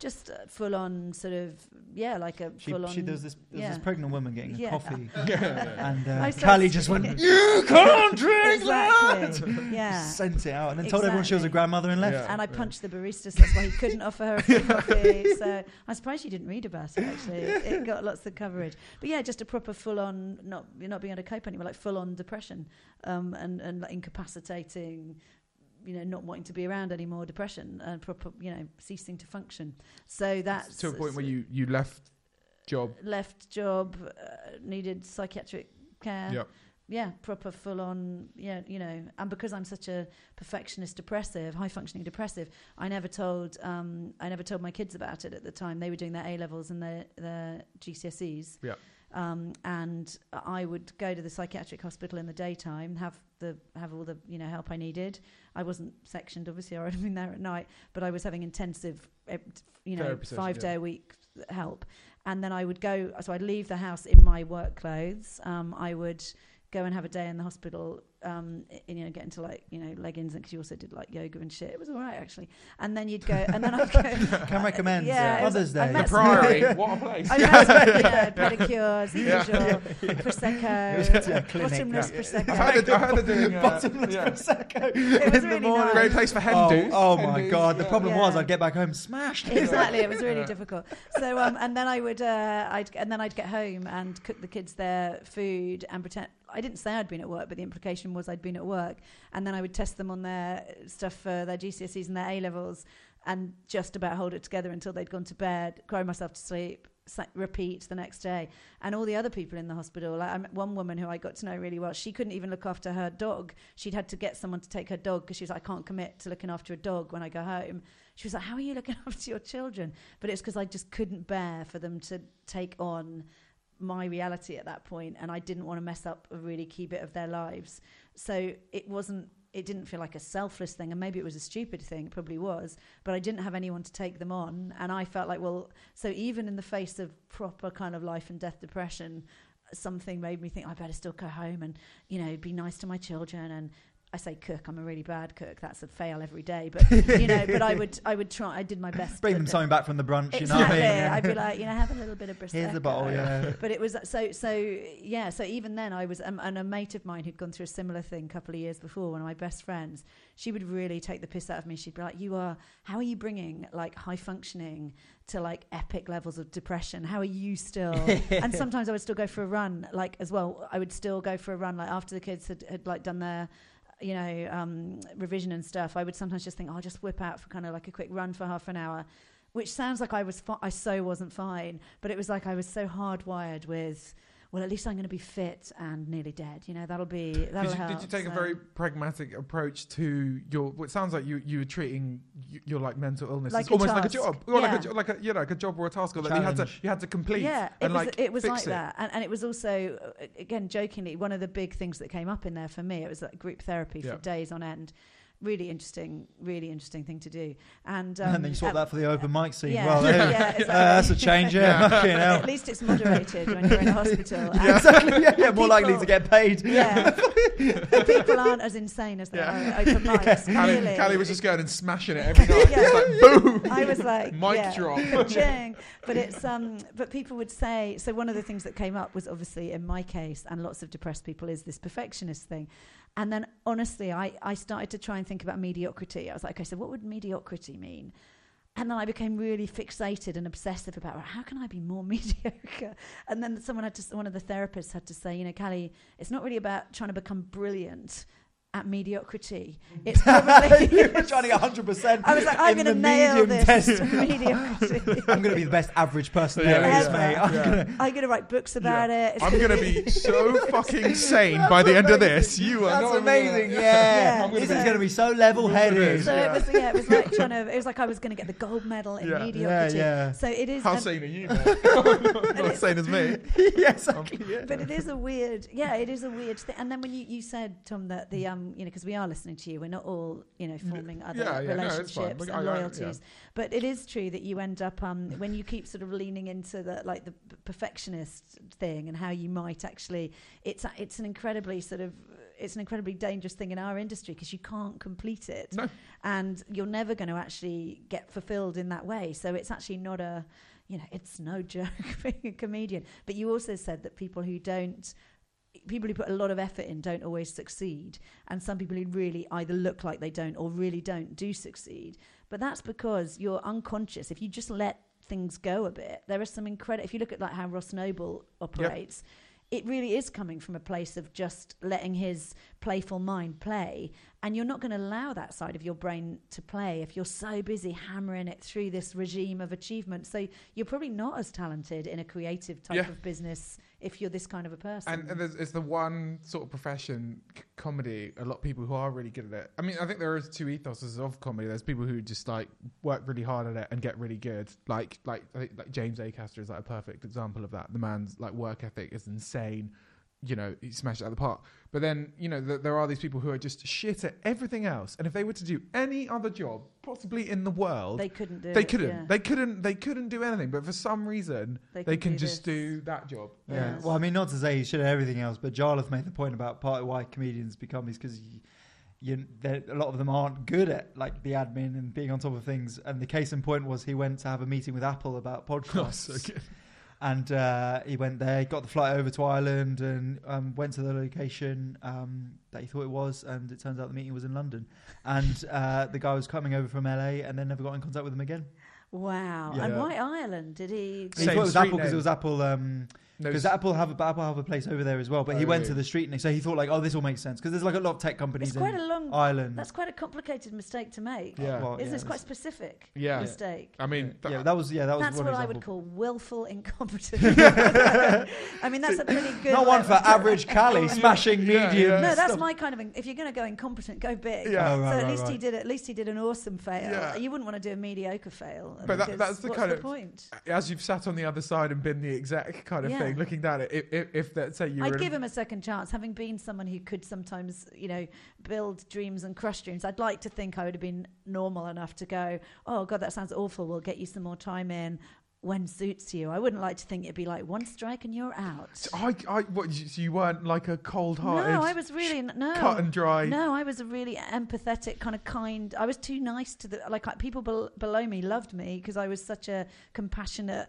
Just uh, full on, sort of, yeah, like a she, full on. she does this. There's yeah. this pregnant woman getting Yeah. a coffee, [LAUGHS] yeah. and I uh, Cally just went, [LAUGHS] "You can't drink that." exactly. [LAUGHS] Yeah. Sent it out and then told everyone she was a grandmother and left. Yeah. and I punched the barista, so that's why he couldn't offer her a free coffee. So I'm surprised you didn't read about it. Actually, it, it got lots of coverage. But yeah, just a proper full-on not you're not being able to cope anymore, like full-on depression, um, and and like incapacitating. You know, not wanting to be around anymore, depression, and proper, you know, ceasing to function. So that's to a point where you you left job. left job, uh, needed psychiatric care. Yep. Yeah, proper full on, yeah, you know, and because I'm such a perfectionist depressive, high functioning depressive, I never told um I never told my kids about it at the time. They were doing their A levels and their their GCSEs. Yeah. Um, and I would go to the psychiatric hospital in the daytime, have the have all the you know help I needed. I wasn't sectioned, obviously, or I would have been there at night, but I was having intensive, eh, you know, Therapy session, five yeah. day a week help. And then I would go, so I'd leave the house in my work clothes. Um, I would go and have a day in the hospital, um, i- you know, get into like, you know, leggings, because you also did like yoga and shit. It was all right, actually. And then you'd go, and then I'd go. [LAUGHS] Can [LAUGHS] recommend Yeah, it was- Mother's I Day. The Priory, [LAUGHS] what a place. I met, yeah, pedicures, the Yeah. usual, prosecco, Yeah, clinic, bottomless yeah. prosecco. I heard, it, I heard they're doing uh, Bottomless yeah. prosecco It was the really morning. nice. Great place for hen Oh, oh Hen my do's, god! The yeah. problem was I'd get back home smashed. exactly. It was really Yeah. difficult. So, um, and then I would, uh, I'd, and then I'd get home and cook the kids their food and pretend. I didn't say I'd been at work, but the implication was I'd been at work. And then I would test them on their stuff for their GCSEs and their A levels, and just about hold it together until they'd gone to bed, cry myself to sleep, repeat the next day. And all the other people in the hospital, like one woman who I got to know really well, she couldn't even look after her dog. She'd had to get someone to take her dog because she was like, I can't commit to looking after a dog when I go home. She was like, How are you looking [LAUGHS] after your children? But it's because I just couldn't bear for them to take on my reality at that point and I didn't want to mess up a really key bit of their lives. So it wasn't it didn't feel like a selfless thing and maybe it was a stupid thing, it probably was, but I didn't have anyone to take them on and I felt like well so even in the face of proper kind of life and death depression something made me think I better still go home and you know be nice to my children and I say cook. I'm a really bad cook. That's a fail every day. But you know, but I would, I would try. I did my [LAUGHS] best. Bring them something back from the brunch. Exactly. You know what I mean? Yeah. I'd be like, you know, have a little bit of prosecco. Here's the bottle. Yeah. But it was so so yeah. So even then, I was um, and a mate of mine who'd gone through a similar thing a couple of years before. One of my best friends, she would really take the piss out of me. She'd be like, "You are how are you bringing like high functioning to like epic levels of depression? How are you still?" [LAUGHS] and sometimes I would still go for a run, like as well. I would still go for a run, like after the kids had, had like done their you know, um, revision and stuff, I would sometimes just think, oh, I'll just whip out for kind of like a quick run for half an hour, which sounds like I was, fi- I so wasn't fine, but it was like I was so hardwired with, well, at least I'm going to be fit and nearly dead. You know, that'll be that'll Did you, help. did you take a very pragmatic approach to your? It sounds like you you were treating y- your like mental illness Like as a almost like a job, or like a Yeah. like a you know like a job or a task, or that you had to you had to complete. Yeah, it and was. like it was like it. that, and, and it was also uh, again jokingly one of the big things that came up in there for me. It was like group therapy Yeah. for days on end. Really interesting, really interesting thing to do. And um, [LAUGHS] and then you swap at- that for the open mic scene. Yeah, well, [LAUGHS] yeah, there- yeah, uh, that's a change. Yeah, [LAUGHS] Yeah. fucking hell. At least it's moderated when you're in a hospital. Yeah, exactly. Yeah, yeah, more likely to get paid. Yeah, the people aren't as insane as they Yeah. are at open mics. Cally, Really. Cally was just going and smashing it every night. Yeah. It's like boom, I was like, mic yeah. drop. But it's um but people would say so one of the things that came up was obviously in my case and lots of depressed people is this perfectionist thing. And then honestly I, I started to try and think about mediocrity. I was like, okay, so what would mediocrity mean? And then I became really fixated and obsessive about well, how can I be more [LAUGHS] mediocre? And then someone had to, one of the therapists had to say, you know, Cally, it's not really about trying to become brilliant at mediocrity. It's probably [LAUGHS] you were trying to get 100%. I was like, I'm going to nail medium this test. [LAUGHS] mediocrity. I'm going to be the best average person Yeah, there is, yeah. mate. I'm Yeah. gonna, I'm going to write books about it. It's I'm gonna gonna be so [LAUGHS] fucking sane by the end of this. You are That's not amazing. Gonna, Yeah, Yeah. This be- is going to be so level-headed. So Yeah. it was, yeah, it was like trying to. It was like I was going to get the gold medal in Yeah. Yeah, mediocrity. yeah. So it is. How um, sane are you? Mate? not as sane as me. yeah, exactly. Yeah. but it is a weird, yeah, it is a weird thing. And then when you, you said, Tom, that the um, you know, because we are listening to you, we're not all you know forming other yeah, yeah, no, relationships Look, and I- I- yeah. loyalties. But it is true that you end up um, when you keep sort of leaning into the like the perfectionist thing and how you might actually. It's a- it's an incredibly sort of. It's an incredibly dangerous thing in our industry because you can't complete it, No. and you're never going to actually get fulfilled in that way. So it's actually not a, you know, it's no [LAUGHS] joke being a comedian. But you also said that people who don't people who put a lot of effort in don't always succeed and some people who really either look like they don't or really don't do succeed. But that's because you're unconscious. If you just let things go a bit there are some incredible if you look at like how ross noble operates it really is coming from a place of just letting his playful mind play and you're not going to allow that side of your brain to play if you're so busy hammering it through this regime of achievement. So you're probably not as talented in a creative type Yeah. of business if you're this kind of a person And, and there's, it's the one sort of profession, c- comedy. A lot of people who are really good at it. I mean, I think there is two ethoses of comedy. There's people who just like work really hard at it and get really good. Like, like, I think, like James Acaster is like a perfect example of that. The man's like work ethic is insane. You know, he smashed it out of the park. But then, you know, th- there are these people who are just shit at everything else. And if they were to do any other job, possibly in the world, they couldn't do they it, couldn't. yeah. They couldn't. They couldn't do anything. But for some reason, They they, can can do just this. do that job. Yeah. Yeah. Well, I mean, not to say you should have everything else, but Jarlath made the point about part of why comedians become is because you, you, they're- a lot of them aren't good at like the admin and being on top of things. And the case in point was he went to have a meeting with Apple about [LAUGHS] Oh, podcasts. so good. And uh, he went there, got the flight over to Ireland, and um, went to the location um, that he thought it was, and it turns out the meeting was in London, and uh, the guy was coming over from LA, and then never got in contact with him again. Wow. Yeah. And why Ireland? Did he? He thought it was Apple because it was Apple. Um, No, Because Apple have a, Apple have a place over there as well, but he Oh, went really? to the street and so he thought like, oh, this all makes sense because there's like a lot of tech companies It's quite in a long. Ireland. That's quite a complicated mistake to make. Yeah. Well, Isn't yeah, it quite specific? Yeah. Mistake. I mean, yeah, th- yeah, that was yeah, that was That's one what I would call willful incompetence. [LAUGHS] I mean, that's a pretty [LAUGHS] good. Not one for average Cally [LAUGHS] smashing Yeah, medium. yeah. No, that's stuff. my kind of. If you're going to go incompetent, go big. Yeah. Oh, right, so at right, least he did. At least he did an awesome fail. Yeah. You wouldn't want to do a mediocre fail. But that- that's the kind the of- point. as you've sat on the other side and been the exec kind of Yeah. Thing, looking down at it, if, if, if let's say you I'd give him a second chance. Having been someone who could sometimes, you know, build dreams and crush dreams, I'd like to think I would have been normal enough to go, oh, God, that sounds awful. We'll get you some more time in when suits you. I wouldn't like to think it'd be like one strike and you're out. I, I, what, you- so you weren't like a cold-hearted, No, I was really, no. cut and dry. No, I was a really empathetic, kind of kind. I was too nice to the like people bel- below me loved me because I was such a compassionate,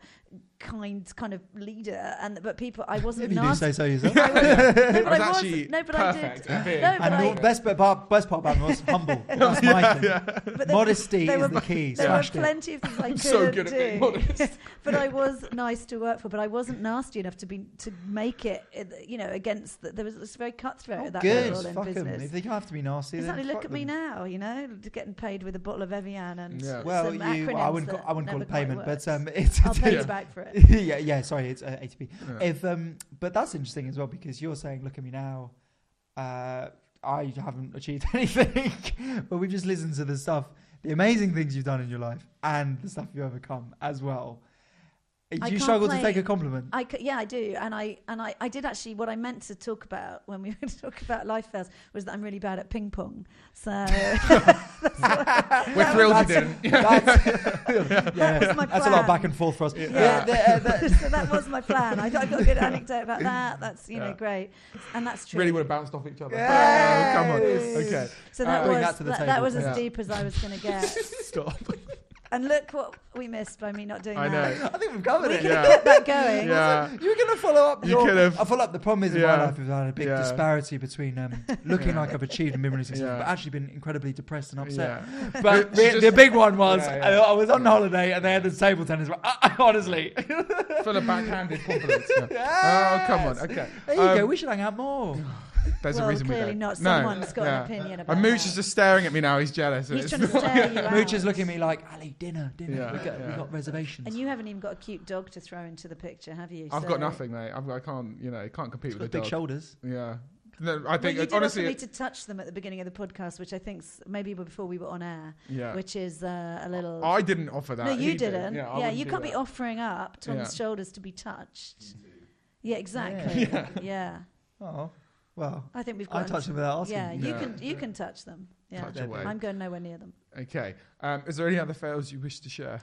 kind kind of leader. And but people, I wasn't If you do say so [LAUGHS] yourself. I wasn't, [LAUGHS] no, but I was I was. actually No, but perfect I did. No, but and I, the best part, best part about him was humble. [LAUGHS] That's my thing. but Modesty there is were- the key. there were Smashed it. plenty of things I couldn't so good at being do. modest. but I was nice to work for. But I wasn't nasty enough to be to make it. You know, against the, there was it's very cutthroat Oh, at that good. level in Fuck 'em. business. If they have to be nasty, then Exactly. Look fuck at me now. You know, getting paid with a bottle of Evian and Yeah. Well, some you, acronyms I wouldn't, that call, I wouldn't call never it quite payment, works. but um, it's I'll pay you back for it. [LAUGHS] yeah, yeah. Sorry, it's uh, ATP. Yeah. If um, but that's interesting as well because you're saying, look at me now. Uh, I haven't achieved [LAUGHS] anything, but we've just listened to the stuff, the amazing things you've done in your life, and the stuff you've overcome as well. Do you struggle play- to take a compliment? I c- yeah, I do, and I and I, I did actually. What I meant to talk about when we [LAUGHS] were going to talk about life fails was that I'm really bad at ping pong. So [LAUGHS] We're [LAUGHS] thrilled you didn't. That's, yeah, was my that's a lot of back and forth for us. Yeah. Yeah, the- uh, the- so that was my plan. I, got- I got a good anecdote about that. That's you know great, and that's true. really would have bounced off each other. Yes. Oh, come on. Okay. so that Uh, Bring was that to the that, table, that was as deep as I was going to get. Stop. And look what we missed by me not doing I that. know. I think we've covered We it. could have Yeah. kept that going. Yeah. You were going to follow up. You your- could've- I follow up. The problem is in Yeah. my life, we've had a big Yeah. disparity between um, [LAUGHS] looking Yeah. like I've achieved and been really successful, Yeah. but actually been incredibly depressed and upset. Yeah. But She the, just- the big one was Yeah, I, yeah. I was on holiday and they had the table tennis. Uh, honestly, Full of backhanded [LAUGHS] compliments. Yeah. Yes. Oh, come on. Okay. there you Um, go. We should hang out more. [LAUGHS] There's well, a reason we clearly don't. not. No. Someone's got Yeah. an opinion about And Mooch that. is just staring at me now. He's jealous. and He's trying to stare you out. [LAUGHS] Mooch is looking at me like, Ali, dinner, dinner. Yeah, we, got, we got reservations. And you haven't even got a cute dog to throw into the picture, have you? I've So- got nothing, mate. I've, I can't, you know, can't compete He's with got a big dog. shoulders. Yeah. No, I Well, think you did honestly, offer me to touch them at the beginning of the podcast, which I think maybe before we were on air, yeah. which is uh, a little. I didn't offer that. no, you he did. didn't. Yeah, Yeah, you can't be offering up Tom's Yeah. shoulders to be touched. Yeah, exactly. Yeah. [LAUGHS] Yeah. Oh, well, I think we've I got. touched them without asking. Yeah, you Yeah. can you can touch them. Yeah, Touch away. I'm going nowhere near them. Okay. Um, is there any other fails you wish to share?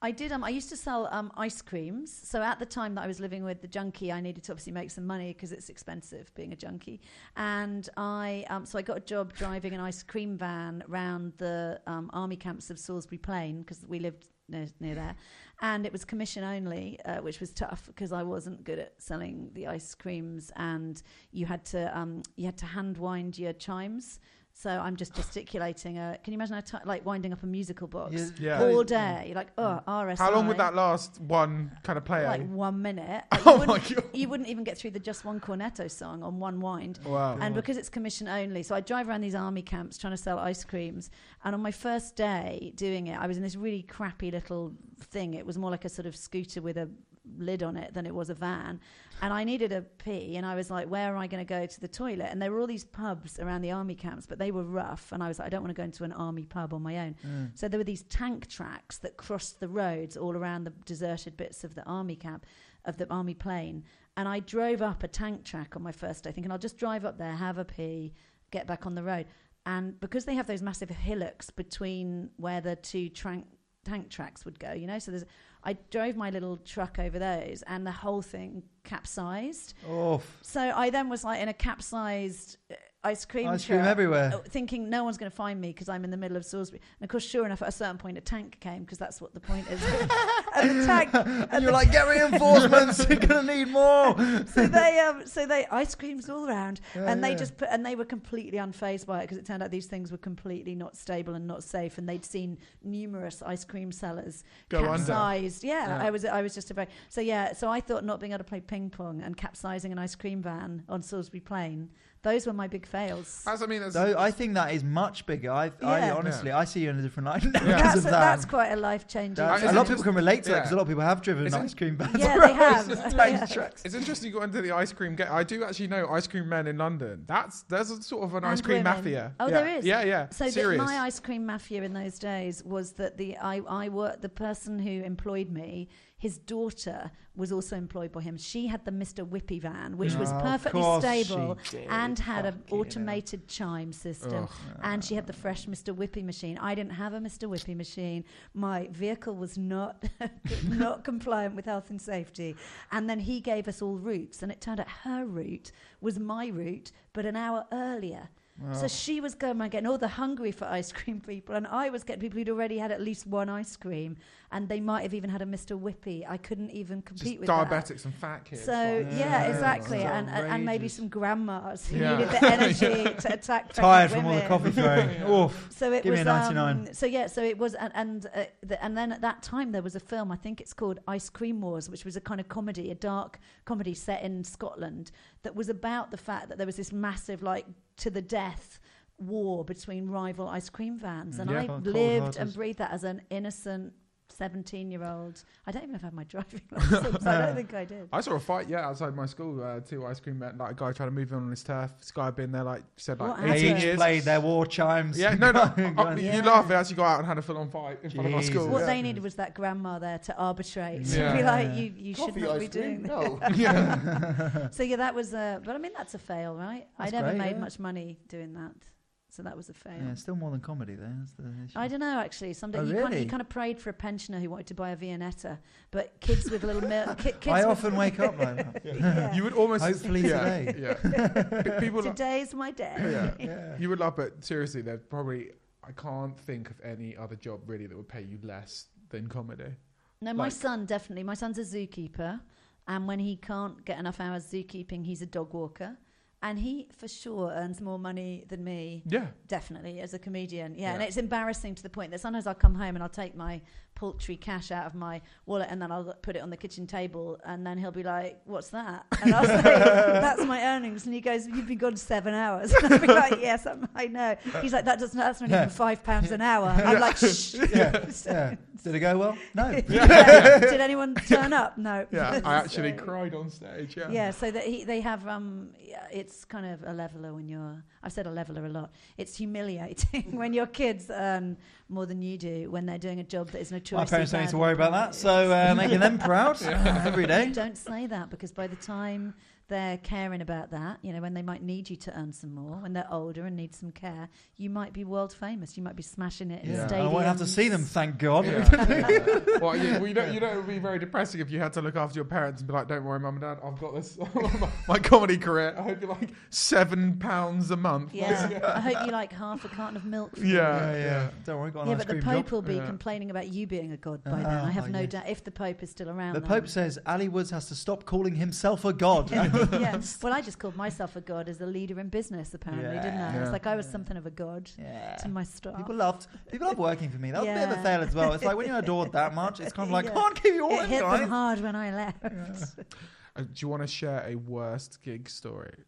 I did. Um, I used to sell um, ice creams. So at the time that I was living with the junkie, I needed to obviously make some money because it's expensive being a junkie. And I, um, so I got a job driving an ice cream van around the um, army camps of Salisbury Plain because we lived near, near there. And it was commission only, uh, which was tough because I wasn't good at selling the ice creams, and you had to um, you had to hand wind your chimes. So I'm just gesticulating. A, can you imagine a ti like winding up a musical box? You- Yeah. all day. You're like, oh, RSI. How long would that last? One kind of play? Like one minute. [LAUGHS] Like, oh you, my wouldn't, god! you wouldn't even get through the Just One Cornetto song on one wind. Wow. And because it's commission only, so I drive around these army camps trying to sell ice creams. And on my first day doing it, I was in this really crappy little thing. It was more like a sort of scooter with a lid on it than it was a van. And I needed a pee, and I was like, "Where am I going to go to the toilet?" And there were all these pubs around the army camps, but they were rough. And I was like, "I don't want to go into an army pub on my own." Mm. So there were these tank tracks that crossed the roads all around the deserted bits of the army camp, of the army plane. And I drove up a tank track on my first day, thinking I'll just drive up there, have a pee, get back on the road. And because they have those massive hillocks between where the two tank tank tracks would go, you know, so there's. I drove my little truck over those, and the whole thing capsized. Oh, So I then was like in a capsized ice cream Ice cream truck, everywhere. uh, thinking no one's going to find me because I'm in the middle of Salisbury. And of course, sure enough, at a certain point, a tank came because that's what the point is. [LAUGHS] and the tank, And you're like, get reinforcements. You're [LAUGHS] gonna need more. so they, um, so they ice creams all around, Yeah, and they yeah. just put, and they were completely unfazed by it because it turned out these things were completely not stable and not safe, and they'd seen numerous ice cream sellers Go under. capsized. Yeah, Yeah. I was, I was just a very so yeah. So I thought not being able to play ping pong and capsizing an ice cream van on Salisbury Plain, those were my big fails. That's, I mean, that's, Though I think that is much bigger. I, I Yeah. honestly, I see you in a different light [LAUGHS] now Yeah. because That's, of that. that's quite a life changing. That's- a lot of people can relate to that because a lot of people have driven Is it- ice cream vans. Yeah, they around have. just [LAUGHS] Yeah. train tracks. It's interesting you got into the ice cream game. I do actually know ice cream men in London. That's there's a sort of an And ice cream women. mafia. Oh, yeah. there is? Yeah, yeah. So the, Serious. my ice cream mafia in those days was that the I I worked the person who employed me. His daughter was also employed by him. She had the Mr. Whippy van, which was Oh, of perfectly stable and had an Fucking hell. automated chime system. Ugh. And she had the fresh Mr. Whippy machine. I didn't have a Mr. Whippy machine. My vehicle was not [LAUGHS] not compliant with health and safety. And then he gave us all routes, and it turned out her route was my route, but an hour earlier. So she was going around getting all the hungry for ice cream people, and I was getting people who'd already had at least one ice cream, and they might have even had a Mr. Whippy. I couldn't even compete Just with that. diabetics and fat kids. So like- yeah, Yeah, exactly, it's and, and and maybe some grandmas [LAUGHS] who Yeah. needed the [LAUGHS] energy to attack. tired pregnant from all the women. coffee [LAUGHS] throwing. Yeah. Oof. So it Give me was a 99. Um, so yeah, so it was, and and, uh, the, and then at that time there was a film. I think it's called Ice Cream Wars, which was a kind of comedy, a dark comedy set in Scotland that was about the fact that there was this massive, like to the death war between rival ice cream vans, and Yeah, I lived and breathed that as an innocent. 17 year old. I don't even know if I have my driving [LAUGHS] license. I don't think I did. I saw a fight, yeah, outside my school. Uh, two ice cream men, like a guy trying to move in on his turf. This guy had been there, like said, like What 18 years. played their war chimes. Yeah, no, no. [LAUGHS] Going- uh, you Yeah. laugh. They actually got out and had a full-on fight in front of our school. What yeah. they needed was that grandma there to arbitrate. To [LAUGHS] Yeah. be like, Yeah. you, you shouldn't ice be cream? doing that. No. yeah. So yeah, that was a. But I mean, that's a fail, right? That's I never great, made yeah. much money doing that, so that was a fail. Yeah, still more than comedy, there. That's the issue. I don't know actually. Someday Oh, you, kind of, really? you kind of prayed for a pensioner who wanted to buy a Viennetta, but kids with little mil- [LAUGHS] ki- kids I often wake up like that. [LAUGHS] yeah. You would almost Hopefully [LAUGHS] yeah, today. Yeah. P- People. like- Today's my day. yeah. Yeah. You would love, but seriously, there's probably I can't think of any other job really that would pay you less than comedy. No, my son definitely. My son's a zookeeper, and when he can't get enough hours zookeeping, he's a dog walker, and he for sure earns more money than me. Yeah. Definitely, as a comedian, yeah. And it's embarrassing to the point that sometimes I'll come home and I'll take my paltry cash out of my wallet and then I'll put it on the kitchen table, and then he'll be like, "What's that?" And I'll say, [LAUGHS] "That's my earnings." And he goes, "You've been gone seven hours." And [LAUGHS] I'll be like, "Yes, I'm, I know." He's like, "That doesn't. That's not Yeah. even five pounds an hour." I'm like, "Shh." [LAUGHS] yeah. yeah. Did it go well? No. Yeah. Did anyone turn up? No. Yeah. I actually So- cried on stage. Yeah. Yeah, so that he, they have um, yeah, it's kind of a leveler when you're. I've said a leveler a lot. It's humiliating [LAUGHS] when your kids earn more than you do when they're doing a job that is My notoriously. parents don't need to worry about that, so uh, making them [LAUGHS] proud uh, every day. Don't say that because by the time they're caring about that, you know, when they might need you to earn some more, when they're older and need some care, you might be world famous. You might be smashing it in Yeah. I I stadiums. won't have to see them, thank God. Yeah. [LAUGHS] well, you, well, you know, you know, it would be very depressing if you had to look after your parents and be like, "Don't worry, mum and dad, I've got this. [LAUGHS] my, my comedy career. I hope you like seven pounds a month." Yeah, [LAUGHS] I hope you like half a carton of milk. For Yeah. yeah, yeah. Don't worry, got an Yeah, but the Pope job. will be Yeah. complaining about you being a god by then. Ah, I have no yes. doubt if the Pope is still around. The then. Pope says Ali Woods has to stop calling himself a god. [LAUGHS] yeah. Well, I just called myself a god as a leader in business, apparently, didn't I? Yeah. It's like I was something of a god Yeah. to my staff. People loved people love working for me. That was a bit of a fail as well. It's like when you're [LAUGHS] adored that much, it's kind of like Yeah. can't give you all it hit guys. them hard when I left. Uh, do you want to share a worst gig story?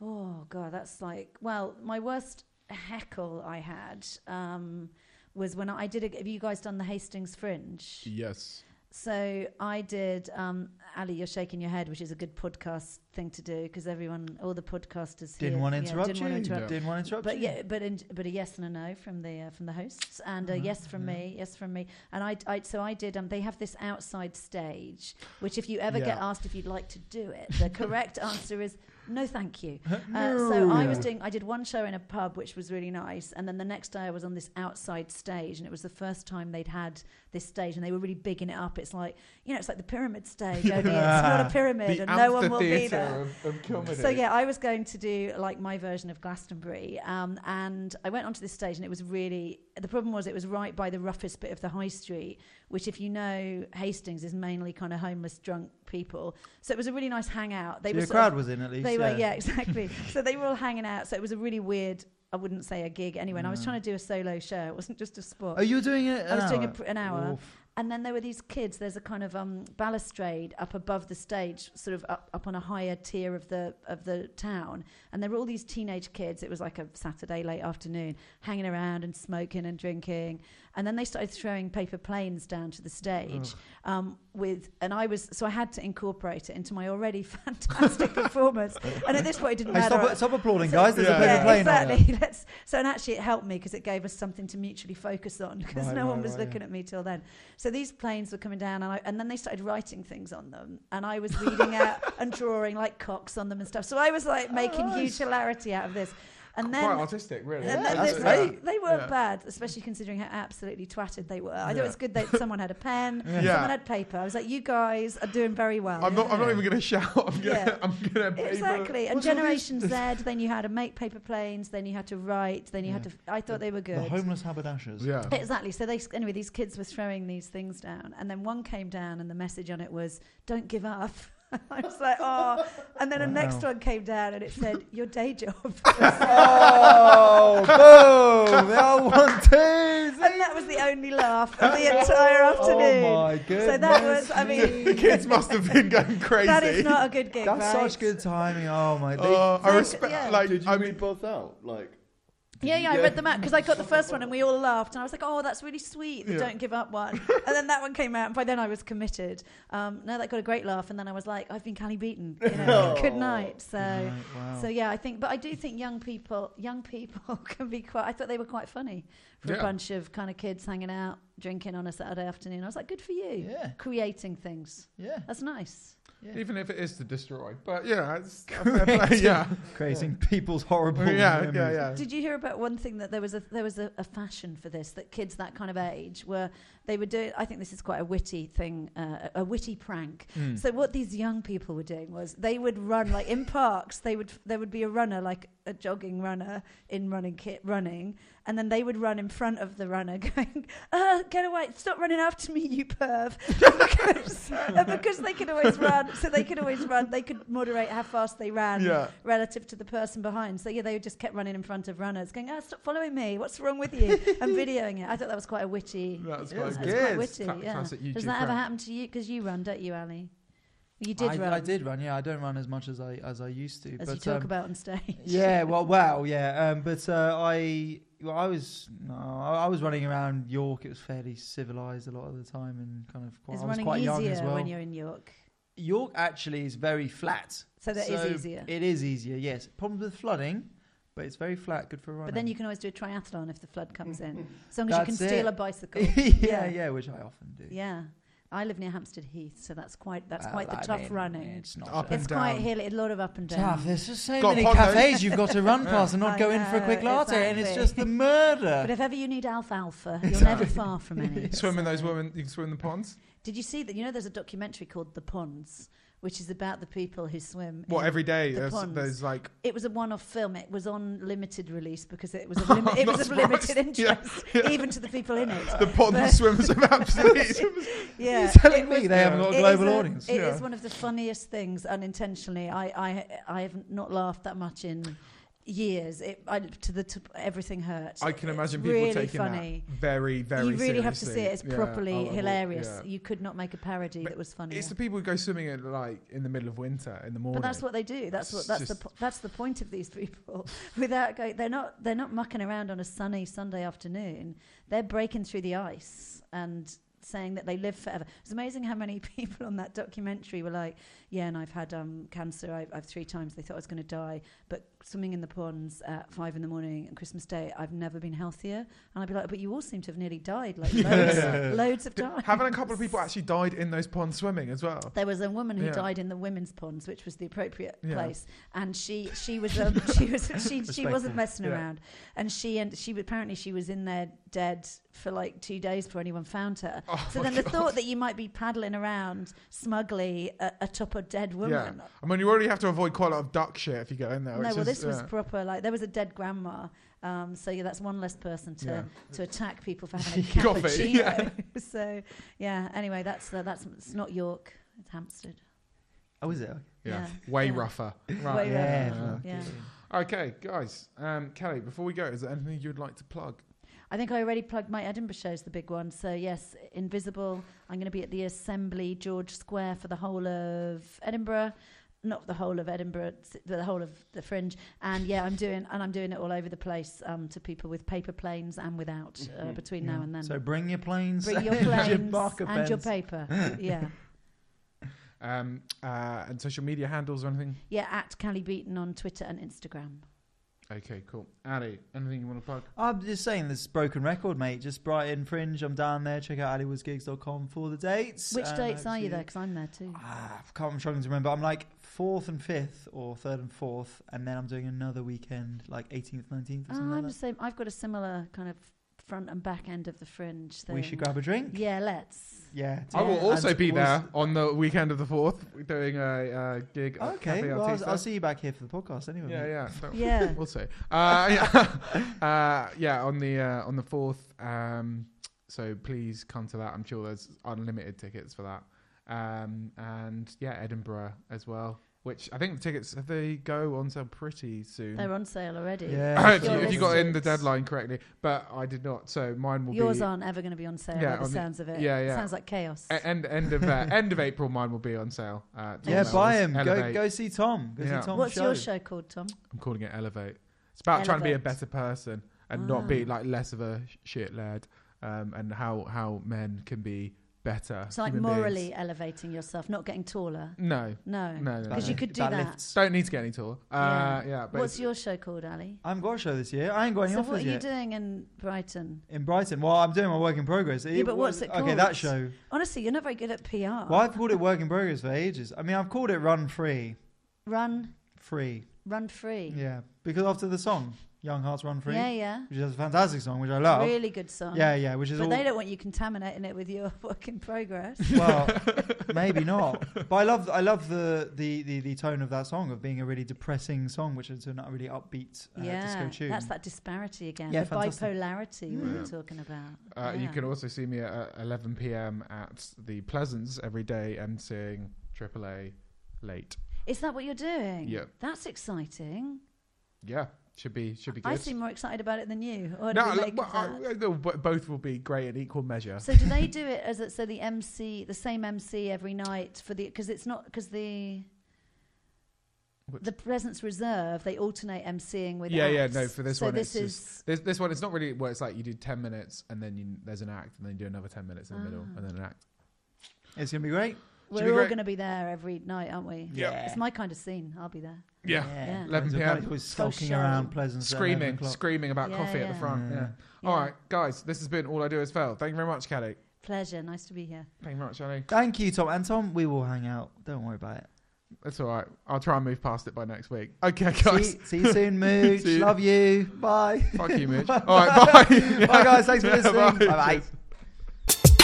Oh god, that's like well, my worst heckle I had um, was when I did. A, have you guys done the Hastings Fringe? Yes. So I did. Um, Ali, you're shaking your head, which is a good podcast thing to do because everyone, all the podcasters Didn't here, want to yeah, interrupt didn't you. want to interrupt. Yeah. Didn't want to interrupt But you. yeah, but in, but a yes and a no from the uh, from the hosts, and a Uh-huh, yes from yeah. me, yes from me, and I, I so I did. Um, they have this outside stage, which if you ever get asked if you'd like to do it, the correct [LAUGHS] answer is No, thank you. [LAUGHS] Uh, so I was doing. I did one show in a pub, which was really nice, and then the next day I was on this outside stage, and it was the first time they'd had this stage, and they were really bigging it up. It's like you know, it's like the pyramid stage, [LAUGHS] only it's not a pyramid, The and no one will be there. of, of. So yeah, I was going to do like my version of Glastonbury, um, and I went onto this stage, and it was really the problem was it was right by the roughest bit of the high street, which if you know Hastings is mainly kind of homeless, drunk people. So it was a really nice hangout. They So were your sort of- crowd was in at least. they were, yeah, exactly. [LAUGHS] so they were all hanging out. So it was a really weird. I wouldn't say a gig anyway. And I was trying to do a solo show. It wasn't just a spot. Oh, you were doing it. I was doing a pr- an hour. Oof. And then there were these kids. There's a kind of um, balustrade up above the stage, sort of up, up on a higher tier of the of the town. And there were all these teenage kids. It was like a Saturday late afternoon, hanging around and smoking and drinking. And then they started throwing paper planes down to the stage. Um, with and I was so I had to incorporate it into my already [LAUGHS] fantastic performance. And at this point, it didn't Hey, matter. stop, stop applauding, So- guys. There's Yeah. a paper yeah, plane on exactly. [LAUGHS] Let's, so and actually it helped me because it gave us something to mutually focus on because Right, no one was right, looking at me till then. So these planes were coming down and, I, and then they started writing things on them and I was reading out [LAUGHS] and drawing like cocks on them and stuff. So I was like making nice. huge hilarity out of this. And then Quite artistic, really. and Yeah, then that's great. They weren't Yeah. bad, especially considering how absolutely twatted they were. I thought Yeah. it was good that someone had a pen, [LAUGHS] Yeah. someone had paper. I was like, you guys are doing very well. I'm not. I'm not even going to shout. I'm gonna. Yeah. I'm gonna. paper- Exactly. And What's all Generation Z, then you had to make paper planes, then you had to write, then you had to. I thought they were good. The good. homeless haberdashers. Yeah. Exactly. So they anyway, these kids were throwing these things down, and then one came down, and the message on it was "Don't give up." [LAUGHS] I was like, "Oh!" And then the next one came down, and it said, "Your day job." [LAUGHS] [LAUGHS] oh, boom! They all want to. and that was the only laugh of the oh entire afternoon. Oh my goodness. so that was, I mean, the kids must have been going crazy. that is not a good gig, That's right? such good timing. Oh my. They, Oh, I Like, respect. yeah. Like, Did you I read mean, both out? Like, Yeah, yeah, I read them out because I got the first one and we all laughed and I was like, "Oh, that's really sweet." The Yeah. don't give up one, [LAUGHS] and then that one came out, and by then I was committed. Um, no, that got a great laugh, and then I was like, "I've been Cally Beaton." You know, [LAUGHS] good night. So, wow. so yeah, I think, but I do think young people, young people [LAUGHS] can be quite. I thought they were quite funny for Yeah. a bunch of kind of kids hanging out, drinking on a Saturday afternoon. I was like, "Good for you, yeah, creating things. yeah, That's nice." Yeah. even if it is to destroy, but yeah, it's, [LAUGHS] fair play, yeah, Creating people's horrible. yeah, yeah, yeah. Did you hear about one thing that there was a there was a, a fashion for this that kids that kind of age were they would do? I think this is quite a witty thing, uh, a, a witty prank. Mm. So what these young people were doing was they would run like in parks. They would there would be a runner like a jogging runner in running kit running, and then they would run in front of the runner, [LAUGHS] going, uh, "Get away! Stop running after me, you perv!" [LAUGHS] Because, and because they could always run, so they could always run. They could moderate how fast they ran yeah. relative to the person behind. So yeah, they just kept running in front of runners, going, "Ah, stop following me! What's wrong with you?" and videoing it. I thought that was quite a witty. That's quite That's good. quite witty. Cla- yeah. Does YouTube that ever prank. happen to you? Because you run, don't you, Ali? You did I, run, I did run. Yeah, I don't run as much as I as I used to. as but, you talk um, about on stage. Yeah, [LAUGHS] well, wow, yeah. Um, but uh, I, well, I was, no, I I was running around York. It was fairly civilized a lot of the time, and kind of quite. Is I was running quite young as well. when you're in York? York actually is very flat. So that is So easier. It is easier, yes. Problems with flooding, but it's very flat, good for running. But then you can always do a triathlon if the flood comes in, as long as you can That's steal it. a bicycle. [LAUGHS] yeah, Yeah. yeah, which I often do. Yeah, I live near Hampstead Heath, so that's quite that's Well, quite the I tough mean, running. It's not Up so and It's quite down. hilly, a lot of up and down. tough. There's just so Got many Pondo. cafes you've got to run [LAUGHS] past and not I go in for a quick know, latte, and it's exactly. just the murder. But if ever you need alfalfa, [LAUGHS] you're never far from any. Swim in those women. You can swim in the ponds. Did you see that? You know, there's a documentary called The Ponds, which is about the people who swim. What every day? the There's, ponds. there's like It was a one-off film. It was on limited release because it was [LAUGHS] of, limi- it was of limited surprised. Yeah, interest, even to the people in it. the pond But- swimmers have absolutely. [LAUGHS] Yeah, You're telling me they haven't got a global a- audience. It is Yeah. one of the funniest things, unintentionally. I, I, I have not laughed that much in years. It, I, to the to, everything hurts. I can It's imagine people really taking funny. that very, very. you really have to see it. It's seriously. Yeah, properly oh, oh, I hilarious. yeah. You could not make a parody But that was funny. It's the people who go swimming at like in the middle of winter in the morning. But that's what they do. That's what that's the po- that's the point of these people. [LAUGHS] Without going, they're not they're not mucking around on a sunny Sunday afternoon. They're breaking through the ice and saying that they live forever. It's amazing how many [LAUGHS] people on that documentary were like, "Yeah, and I've had um, cancer. I've, I've three times. They thought I was going to die, but swimming in the ponds at five in the morning on Christmas Day, I've never been healthier. And I'd be like, but you all seem to have nearly died, like [LAUGHS] loads, loads of times. Haven't a couple of people actually died in those ponds swimming as well? There was a woman who Yeah. died in the women's ponds, which was the appropriate Yeah. place, and she she was um, [LAUGHS] she was she she wasn't messing Yeah. around, and she and she apparently she was in there dead for like two days before anyone found her. Oh so my then the thought that you might be paddling around smugly a- atop a dead woman. Yeah. I mean, you already have to avoid quite a lot of duck shit if you go in there. No, well, is, this was yeah. proper. Like there was a dead grandma, um, so yeah, that's one less person to Yeah. to attack people for having [LAUGHS] a Coffee, cappuccino. [LAUGHS] yeah. [LAUGHS] so yeah. Anyway, that's uh, that's it's not York. It's Hampstead. Oh, is it? yeah. yeah, way yeah. rougher. Way Right. Yeah. rougher, Yeah. yeah. Okay, guys. Um, Cally, before we go, is there anything you'd like to plug? I think I already plugged my Edinburgh show's the big one. So yes, Invisible. I'm going to be at the Assembly George Square for the whole of Edinburgh. Not the whole of Edinburgh, the whole of the Fringe, and yeah, I'm doing and I'm doing it all over the place um, to people with paper planes and without uh, between now and then. So bring your planes, Bring your [LAUGHS] planes marker and your paper. [LAUGHS] yeah, Um, uh, and social media handles or anything? yeah. At Cally Beaton on Twitter and Instagram. Okay, cool. Ali, anything you want to plug? I'm just saying this broken record, mate. Just Brighton Fringe. I'm down there. Check out allywoodsgigs.com for the dates. Which And dates are you there? Because I'm there too. Ah, I can't, I'm struggling to remember. I'm like fourth and fifth, or third and fourth, and then I'm doing another weekend, like 18th, 19th, or Oh, something I'm like the same. I've got a similar kind of front and back end of the Fringe. that. Thing. We should grab a drink. Yeah, let's. Yeah. I will also And be we'll there s- on the weekend of the 4th, doing a uh, gig Okay. Well, I'll, I'll see you back here for the podcast anyway. Yeah, mate. yeah. Don't- [LAUGHS] Yeah. [LAUGHS] We'll see. Uh, yeah, [LAUGHS] uh, yeah, on the uh, on the fourth. Um, so please come to that. I'm sure there's unlimited tickets for that. Um, and yeah, Edinburgh as well. Which I think the tickets if they go on sale pretty soon. They're on sale already. Yeah. if, you, if you got in the deadline correctly, but I did not. So mine will Yours be aren't ever going to be on sale. Yeah, by the on the- sounds of it. yeah, yeah. Sounds like chaos. e- end end of uh, [LAUGHS] end of April. Mine will be on sale. Uh, Yeah, Melrose, buy him. Go go see Tom. Go Yeah. see Tom's What's show. your show called, Tom? I'm calling it Elevate. It's about trying to be a better person and not be Ah. like less of a shit lad, um, and how how men can be better. So like human morally beings. elevating yourself, not getting taller. No, No. no, no. Because no. you could do That that. lifts. Don't need to get any taller. Uh, yeah. but What's your show called, Ali? I haven't got a show this year. I ain't got any So offers what are you yet. doing in Brighton? In Brighton. Well, I'm doing my work in progress. Yeah, but what's it called? Okay, that show. Honestly, you're not very good at PR. Well, I've called it work in progress for ages. I mean, I've called it Run Free. Run, Free. run free. Yeah. Because after the song, Young Hearts Run Free, Yeah, yeah. which is a fantastic song, which I love. Really good song. Yeah, yeah, which is But all. they don't want you contaminating it with your [LAUGHS] work in progress. [LAUGHS] well, [LAUGHS] maybe not. But I love, I love the, the, the, the tone of that song of being a really depressing song, which is a not really upbeat uh, yeah, disco tune. that's that disparity again. Yeah, the fantastic. bipolarity we Yeah. were talking about. Uh, You can also see me at uh, 11 p.m. at the Pleasance every day emceeing AAA late. Is that what you're doing? Yeah. That's exciting. Yeah, should be should be good. I seem more excited about it than you. Or no, did we well, of? I- both will be great in equal measure. So do they [LAUGHS] do it as a, so the MC, the same MC every night for the because it's not because the Which- the Pleasance Reserve they alternate MCing with Yeah, yeah, no, for this so one this it's is This, this one, it's not really where it's like you do 10 minutes and then you, there's an act and then you do another 10 minutes in the middle Ah. and then an act. It's going to be great. Should be we're all great. going to be there every night, aren't we? Yeah. It's my kind of scene. I'll be there. Yeah. Yeah. 11 PM. Panic was skulking show. around Pleasant. Screaming, screaming about Yeah, coffee at the front. Yeah. Mm. Yeah. Yeah. right, guys, this has been All I Do Is Fail. Thank you very much, Cally. Pleasure. Nice to be here. Thank you very much, Ellie. Thank you, Tom. And Tom, we will hang out. Don't worry about it. That's all right. I'll try and move past it by next week. Okay, guys. See, see you soon, [LAUGHS] Mooch. You. Love you. Bye. Fuck you, Mitch. [LAUGHS] All right, bye. Bye, guys. Thanks for [LAUGHS] listening. bye. Bye-bye. Cheers.